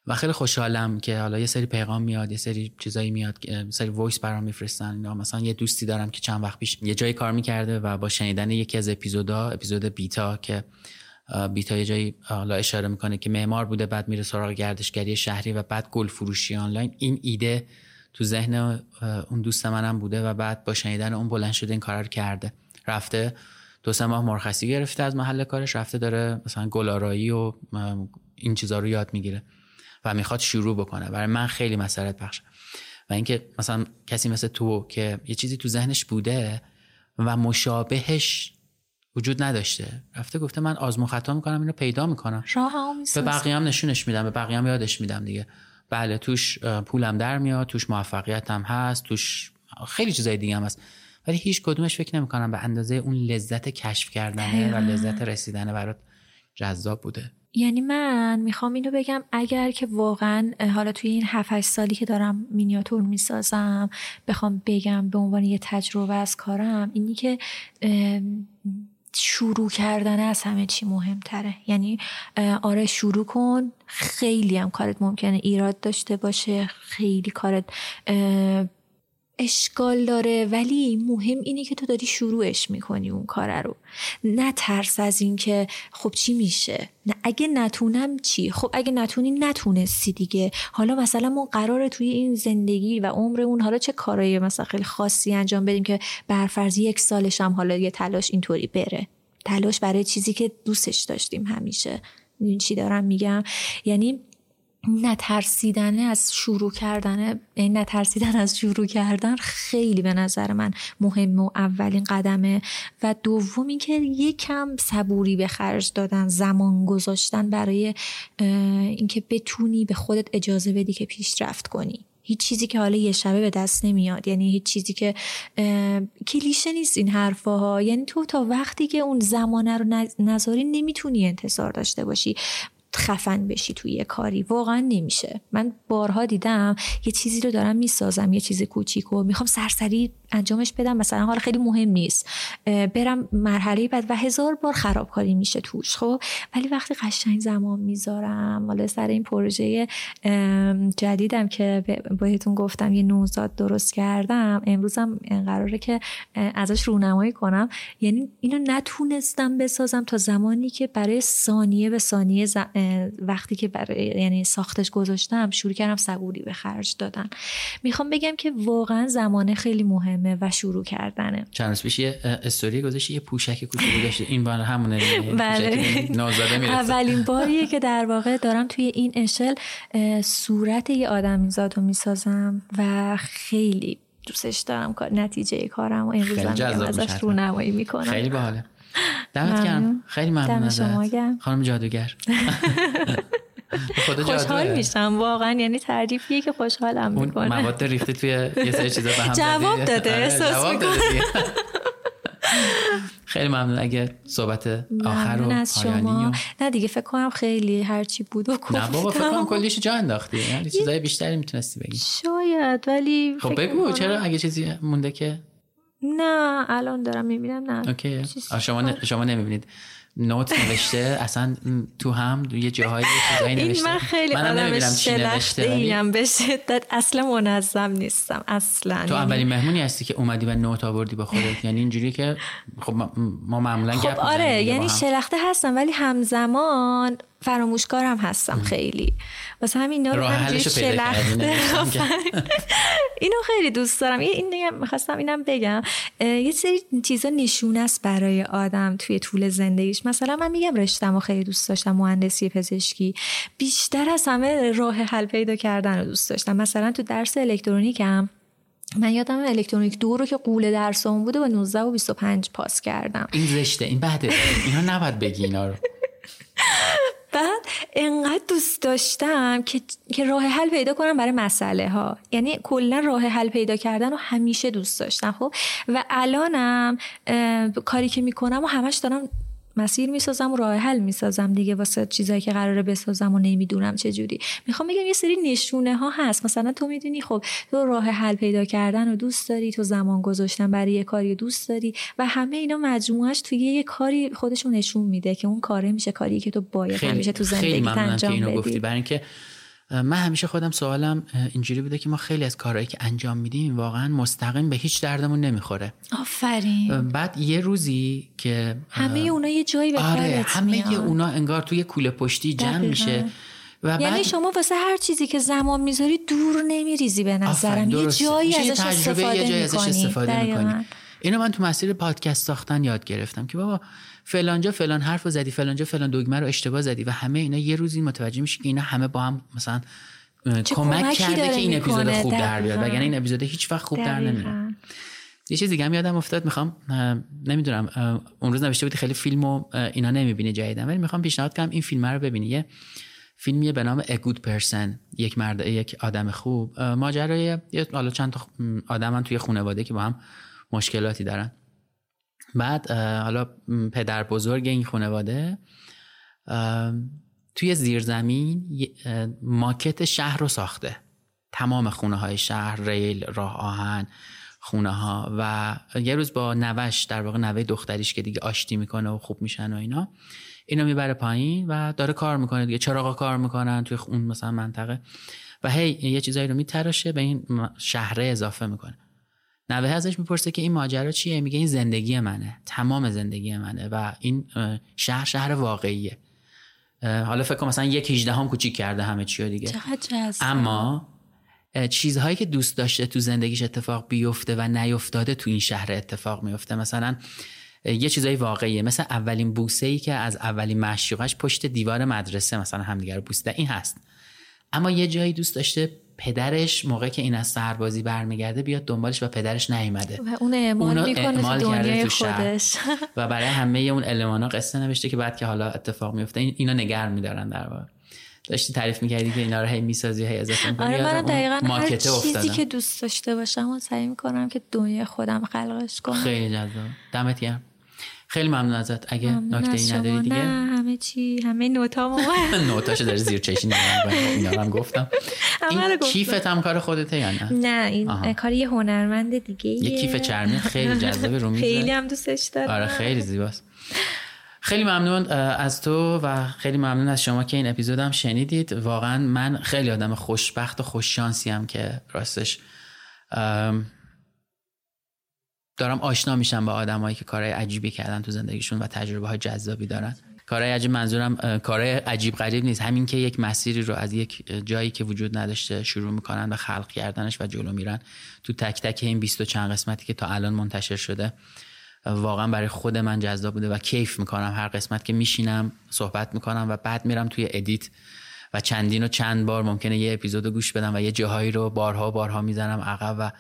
و خیلی خوشحالم که حالا یه سری پیغام میاد یه سری چیزایی میاد سری voice برام میفرستن اینا. مثلا یه دوستی دارم که چند وقت پیش یه جایی کار می‌کرده و با شنیدن یکی از اپیزودا اپیزود بیتا که بیتا یه جایی حالا اشاره می‌کنه که معمار بوده بعد میره سراغ گردشگری شهری و بعد گل فروشی آنلاین. این ایده تو ذهن اون دوست منم بوده و بعد با شنیدن اون بلند شده این کار رو کرده. رفته دو سه ماه مرخصی گرفته از محل کارش رفته داره مثلا گلارایی و این چیزا رو یاد می‌گیره. و می‌خواد شروع بکنه. برای من خیلی مسئله بخشه و اینکه مثلا کسی مثل تو که یه چیزی تو ذهنش بوده و مشابهش وجود نداشته. رفته گفته من آزمون خطا می‌کنم اینو پیدا می‌کنم. راه به بقیه هم نشونش میدم به بقیه هم یادش میدم دیگه. بله توش پولم در میاد توش موفقیت هم هست توش خیلی چیزای دیگه هم هست. ولی هیچ کدومش فکر نمی‌کنم به اندازه اون لذت کشف کردنه و لذت رسیدنه برات جذاب بوده. یعنی من می‌خوام اینو بگم اگر که واقعا حالا توی این 7 سالی که دارم مینیاتور می‌سازم بخوام بگم به عنوان یه تجربه از کارم اینی که شروع کردن از همه چی مهمتره. یعنی آره شروع کن. خیلی هم کارت ممکنه ایراد داشته باشه. خیلی کارت اشکال داره ولی مهم اینه که تو داری شروعش می‌کنی اون کار رو. نه ترس از این که خب چی میشه؟ نه اگه نتونم چی؟ خب اگه نتونی نتونستی دیگه. حالا مثلا ما قراره توی این زندگی و عمرمون حالا چه کارایی مثلا خیلی خاصی انجام بدیم که برفرض یک سالش هم حالا یه تلاش اینطوری بره. تلاش برای چیزی که دوستش داشتیم همیشه. این چی دارم میگم؟ یعنی نترسیدن از شروع کردن این یعنی نترسیدن از شروع کردن خیلی به نظر من مهم و اولین قدمه. و دوم اینکه یکم صبوری به خرج دادن زمان گذاشتن برای اینکه بتونی به خودت اجازه بدی که پیشرفت کنی. هیچ چیزی که حالا یه شبه به دست نمیاد. یعنی هیچ چیزی که کلیشه نیست این حرفاها. یعنی تو تا وقتی که اون زمانه رو نذاری نمی‌تونی انتظار داشته باشی. خفن بشی توی یه کاری. واقعا نمیشه. من بارها دیدم یه چیزی رو دارم می‌سازم یه چیز کوچیک و می‌خوام سرسری انجامش بدم. مثلا حالا خیلی مهم نیست. برم مرحله بعد و هزار بار خرابکاری میشه توش خب؟ ولی وقتی قشنگ زمان می‌ذارم حالا سر این پروژه جدیدم که بهتون گفتم یه نوزاد درست کردم امروزم قراره که ازش رونمایی کنم. یعنی اینو نتونستم بسازم تا زمانی که برای ثانیه به ثانیه وقتی که برای یعنی ساختش گذاشتم شروع کردم صبوری به خرج دادن. می‌خوام بگم که واقعا زمانه خیلی مهمه و شروع کردنه. چند روز پیش یه استوری گذاشتی یه پوشک کوچیکی داشته این بار همونه بله. اولین باریه که در واقع دارم توی این اشل صورت یه آدمیزاد رو می‌سازم و خیلی دوستش دارم نتیجه کارم و امروز هم ازش رونمایی می‌کنم. خیلی باحاله. دمت گرم خیلی ممنون ازت. خانم جادوگر. خدا خوشحال میشم. واقعا یعنی تعریفیه که خوشحالم می‌کنه. مواد ریختی توی یه سری چیزا به هم جواب داده آره، احساس می‌کنه خیلی ممنون. اگه صحبت آخر و از شما. نه دیگه فکر کنم خیلی هرچی بود و نه بابا فکر کنم کلیش جا انداختی. یعنی چیزای بیشتری می‌تونستی بگی. شاید ولی خب بگو چرا اگه چیزی مونده که نه الان دارم می‌بینم نه. اوکی. شما شما نمی‌بینید. نوت نوشته. اصلا تو هم یه جاهایی چیزایی نوشته این من خیلی من آدم شلخته اینم به شدت. اصلا منظم نیستم. اصلا تو اولین مهمونی هستی که اومدی و نوت آوردی با خودت. یعنی اینجوری که خب ما معمولا خب آره یعنی شلخته هستم ولی همزمان فراموشکارم هستم خیلی. واسه همین اینا رو شلخته اینو خیلی دوست دارم. این می‌خواستم اینم بگم. یه سری چیزا نشونه است برای آدم توی طول زندگیش. مثلا من میگم رشتم و خیلی دوست داشتم مهندسی پزشکی. بیشتر از همه راه حل پیدا کردن رو دوست داشتم. مثلا تو درس الکترونیکم من یادم الکترونیک دو رو که قول درسام بوده با 19 و 25 پاس کردم. این زشته این بده اینا نباید بگی اینا رو. بعد انقدر دوست داشتم که, که راه حل پیدا کنم برای مسئله ها یعنی کلا راه حل پیدا کردن رو همیشه دوست داشتم خب؟ و الانم کاری که می‌کنم و همش دارم مسیر می‌سازم و راه حل می‌سازم دیگه واسه چیزایی که قراره بسازم و نمی‌دونم چه جوری. می‌خوام بگم یه سری نشونه ها هست. مثلا تو می‌دونی خب تو راه حل پیدا کردن و دوست داری تو زمان گذاشتن برای یه کاری دوست داری و همه اینا مجموعش توی یه کاری خودشون نشون میده که اون کاره میشه کاری که تو باید همیشه تو زندگی انجام بدی گفتی. برای اینکه من همیشه خودم سوالم اینجوری بوده که ما خیلی از کارهایی که انجام میدیم واقعا مستقیم به هیچ دردمون نمی‌خوره. آفرین. بعد یه روزی که همه اونا یه جایی به آره همه. اونا انگار توی کوله پشتی جمع میشه. و یعنی شما واسه هر چیزی که زمان می‌ذاری دور نمیریزی به نظرم. یه جایی ازش استفاده یه جایی ازش استفاده می‌کنی. اینو من تو مسیر پادکست ساختن یاد گرفتم که بابا فلانجا فلان حرف رو زدی فلانجا فلان دگمه رو اشتباه زدی و همه اینا یه روزی متوجه میشه که اینا همه با هم مثلا کمک کرده که این اپیزود خوب در بیاد. وگرنه این اپیزود هیچ وقت خوب در نمیاد. یه چیز دیگه هم یادم افتاد می‌خوام نمی‌دونم اون روز نوشته بودی خیلی فیلم و اینا نمی‌بینی جدیدن ولی می‌خوام پیشنهاد کنم این فیلم رو ببینی. یه فیلمیه به نام A Good Person یک مرد یک آدم خوب. ماجرای حالا چند تا آدم توی خانواده که با هم مشکلاتی دارن. بعد حالا پدر بزرگ این خانواده توی زیرزمین ماکت شهر رو ساخته. تمام خونه های شهر ریل راه آهن خونه ها و یه روز با نوش در واقع نوه دختریش که دیگه آشتی می‌کنه و خوب میشن و اینا اینو می‌بره پایین و داره کار می‌کنه دیگه. چراغا کار می‌کنن توی اون مثلا منطقه. و هی یه چیزایی رو میتراشه به این شهره اضافه می‌کنه. نوه ازش می‌پرسه که این ماجرا چیه؟ میگه این زندگی منه تمام زندگی منه و این شهر شهر واقعیه. حالا فکر کنم مثلا یک 18 هم کوچیک کرده همه چی دیگه. اما چیزهایی که دوست داشته تو زندگیش اتفاق بیفته و نیفتاده تو این شهر اتفاق میفته. مثلا یه چیزای واقعیه. مثل اولین بوسه ای که از اولین معشوقش پشت دیوار مدرسه مثلا همدیگه رو بوسته این هست. اما یه جایی دوست داشته پدرش موقع که این از سربازی برمیگرده بیاد دنبالش و پدرش نیومده. و اون اعمال می‌کنه دنیای خودش. و برای همه اون المانا قصه نوشته که بعد که حالا اتفاق میفته اینا نگر میدارن در واقع. داشتی تعریف می‌کردی که اینا رو هی می‌سازی هی اضافه می‌کنی آره من دقیقا هر چیزی که دوست داشته باشم و سعی می‌کنم که دنیا خودم خلقش کنم. خیلی جذاب. دمت گرم. خیلی ممنون ازت. اگه نکته ای نداری دیگه؟ نه همه چی همه نوتامو نوتاشو داره زیر چشی نگاه اینا هم گفتم. این کیفت هم کار خودته یا نه؟ نه این کار یه هنرمند دیگه یه کیف چرمی خیلی جذابه رو خیلی هم دوستش دارم. آره خیلی زیباست. خیلی ممنون از تو و خیلی ممنون از شما که این اپیزودم شنیدید. واقعا من خیلی آدم خوشبخت و خوششانسی هم که راستش. دارم آشنا میشم با آدمایی که کارهای عجیبی کردن تو زندگیشون و تجربه های جذابی دارن. کارهای عجیب منظورم کارهای عجیب غریب نیست. همین که یک مسیری رو از یک جایی که وجود نداشته شروع می‌کنن و خلق کردنش و جلو میرن. تو تک تک این بیست و چند قسمتی که تا الان منتشر شده واقعا برای خود من جذاب بوده و کیف می‌کنم. هر قسمت که میشینم صحبت می‌کنم و بعد میرم توی ادیت و چندین و چند بار ممکنه یه اپیزود گوش بدم و یه جاهایی رو بارها بارها می‌زنم عقب و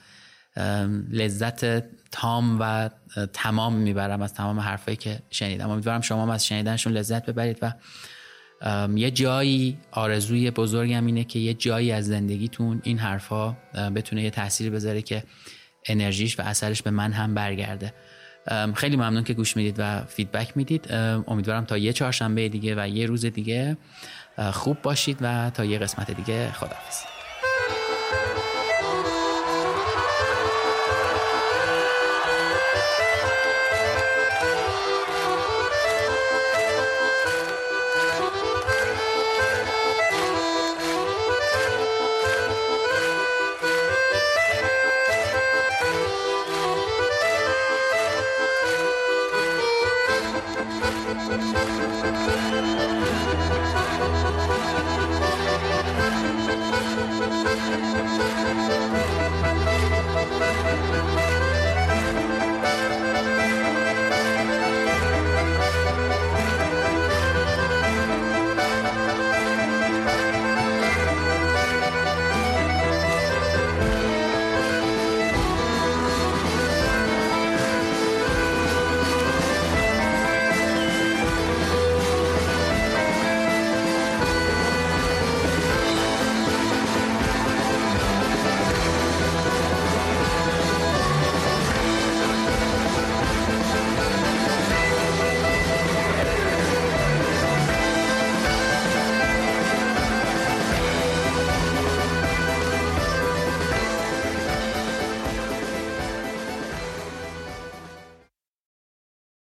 لذت تام و تمام می‌برم از تمام حرفایی که شنیدم. امیدوارم شما از شنیدنشون لذت ببرید و یه جایی آرزوی بزرگم اینه که یه جایی از زندگیتون این حرفها بتونه یه تاثیر بذاره که انرژیش و اثرش به من هم برگرده. خیلی ممنون که گوش می‌دید و فیدبک می‌دید. امیدوارم تا یه چهارشنبه دیگه و یه روز دیگه خوب باشید و تا یه قسمت دیگه خداحافظ.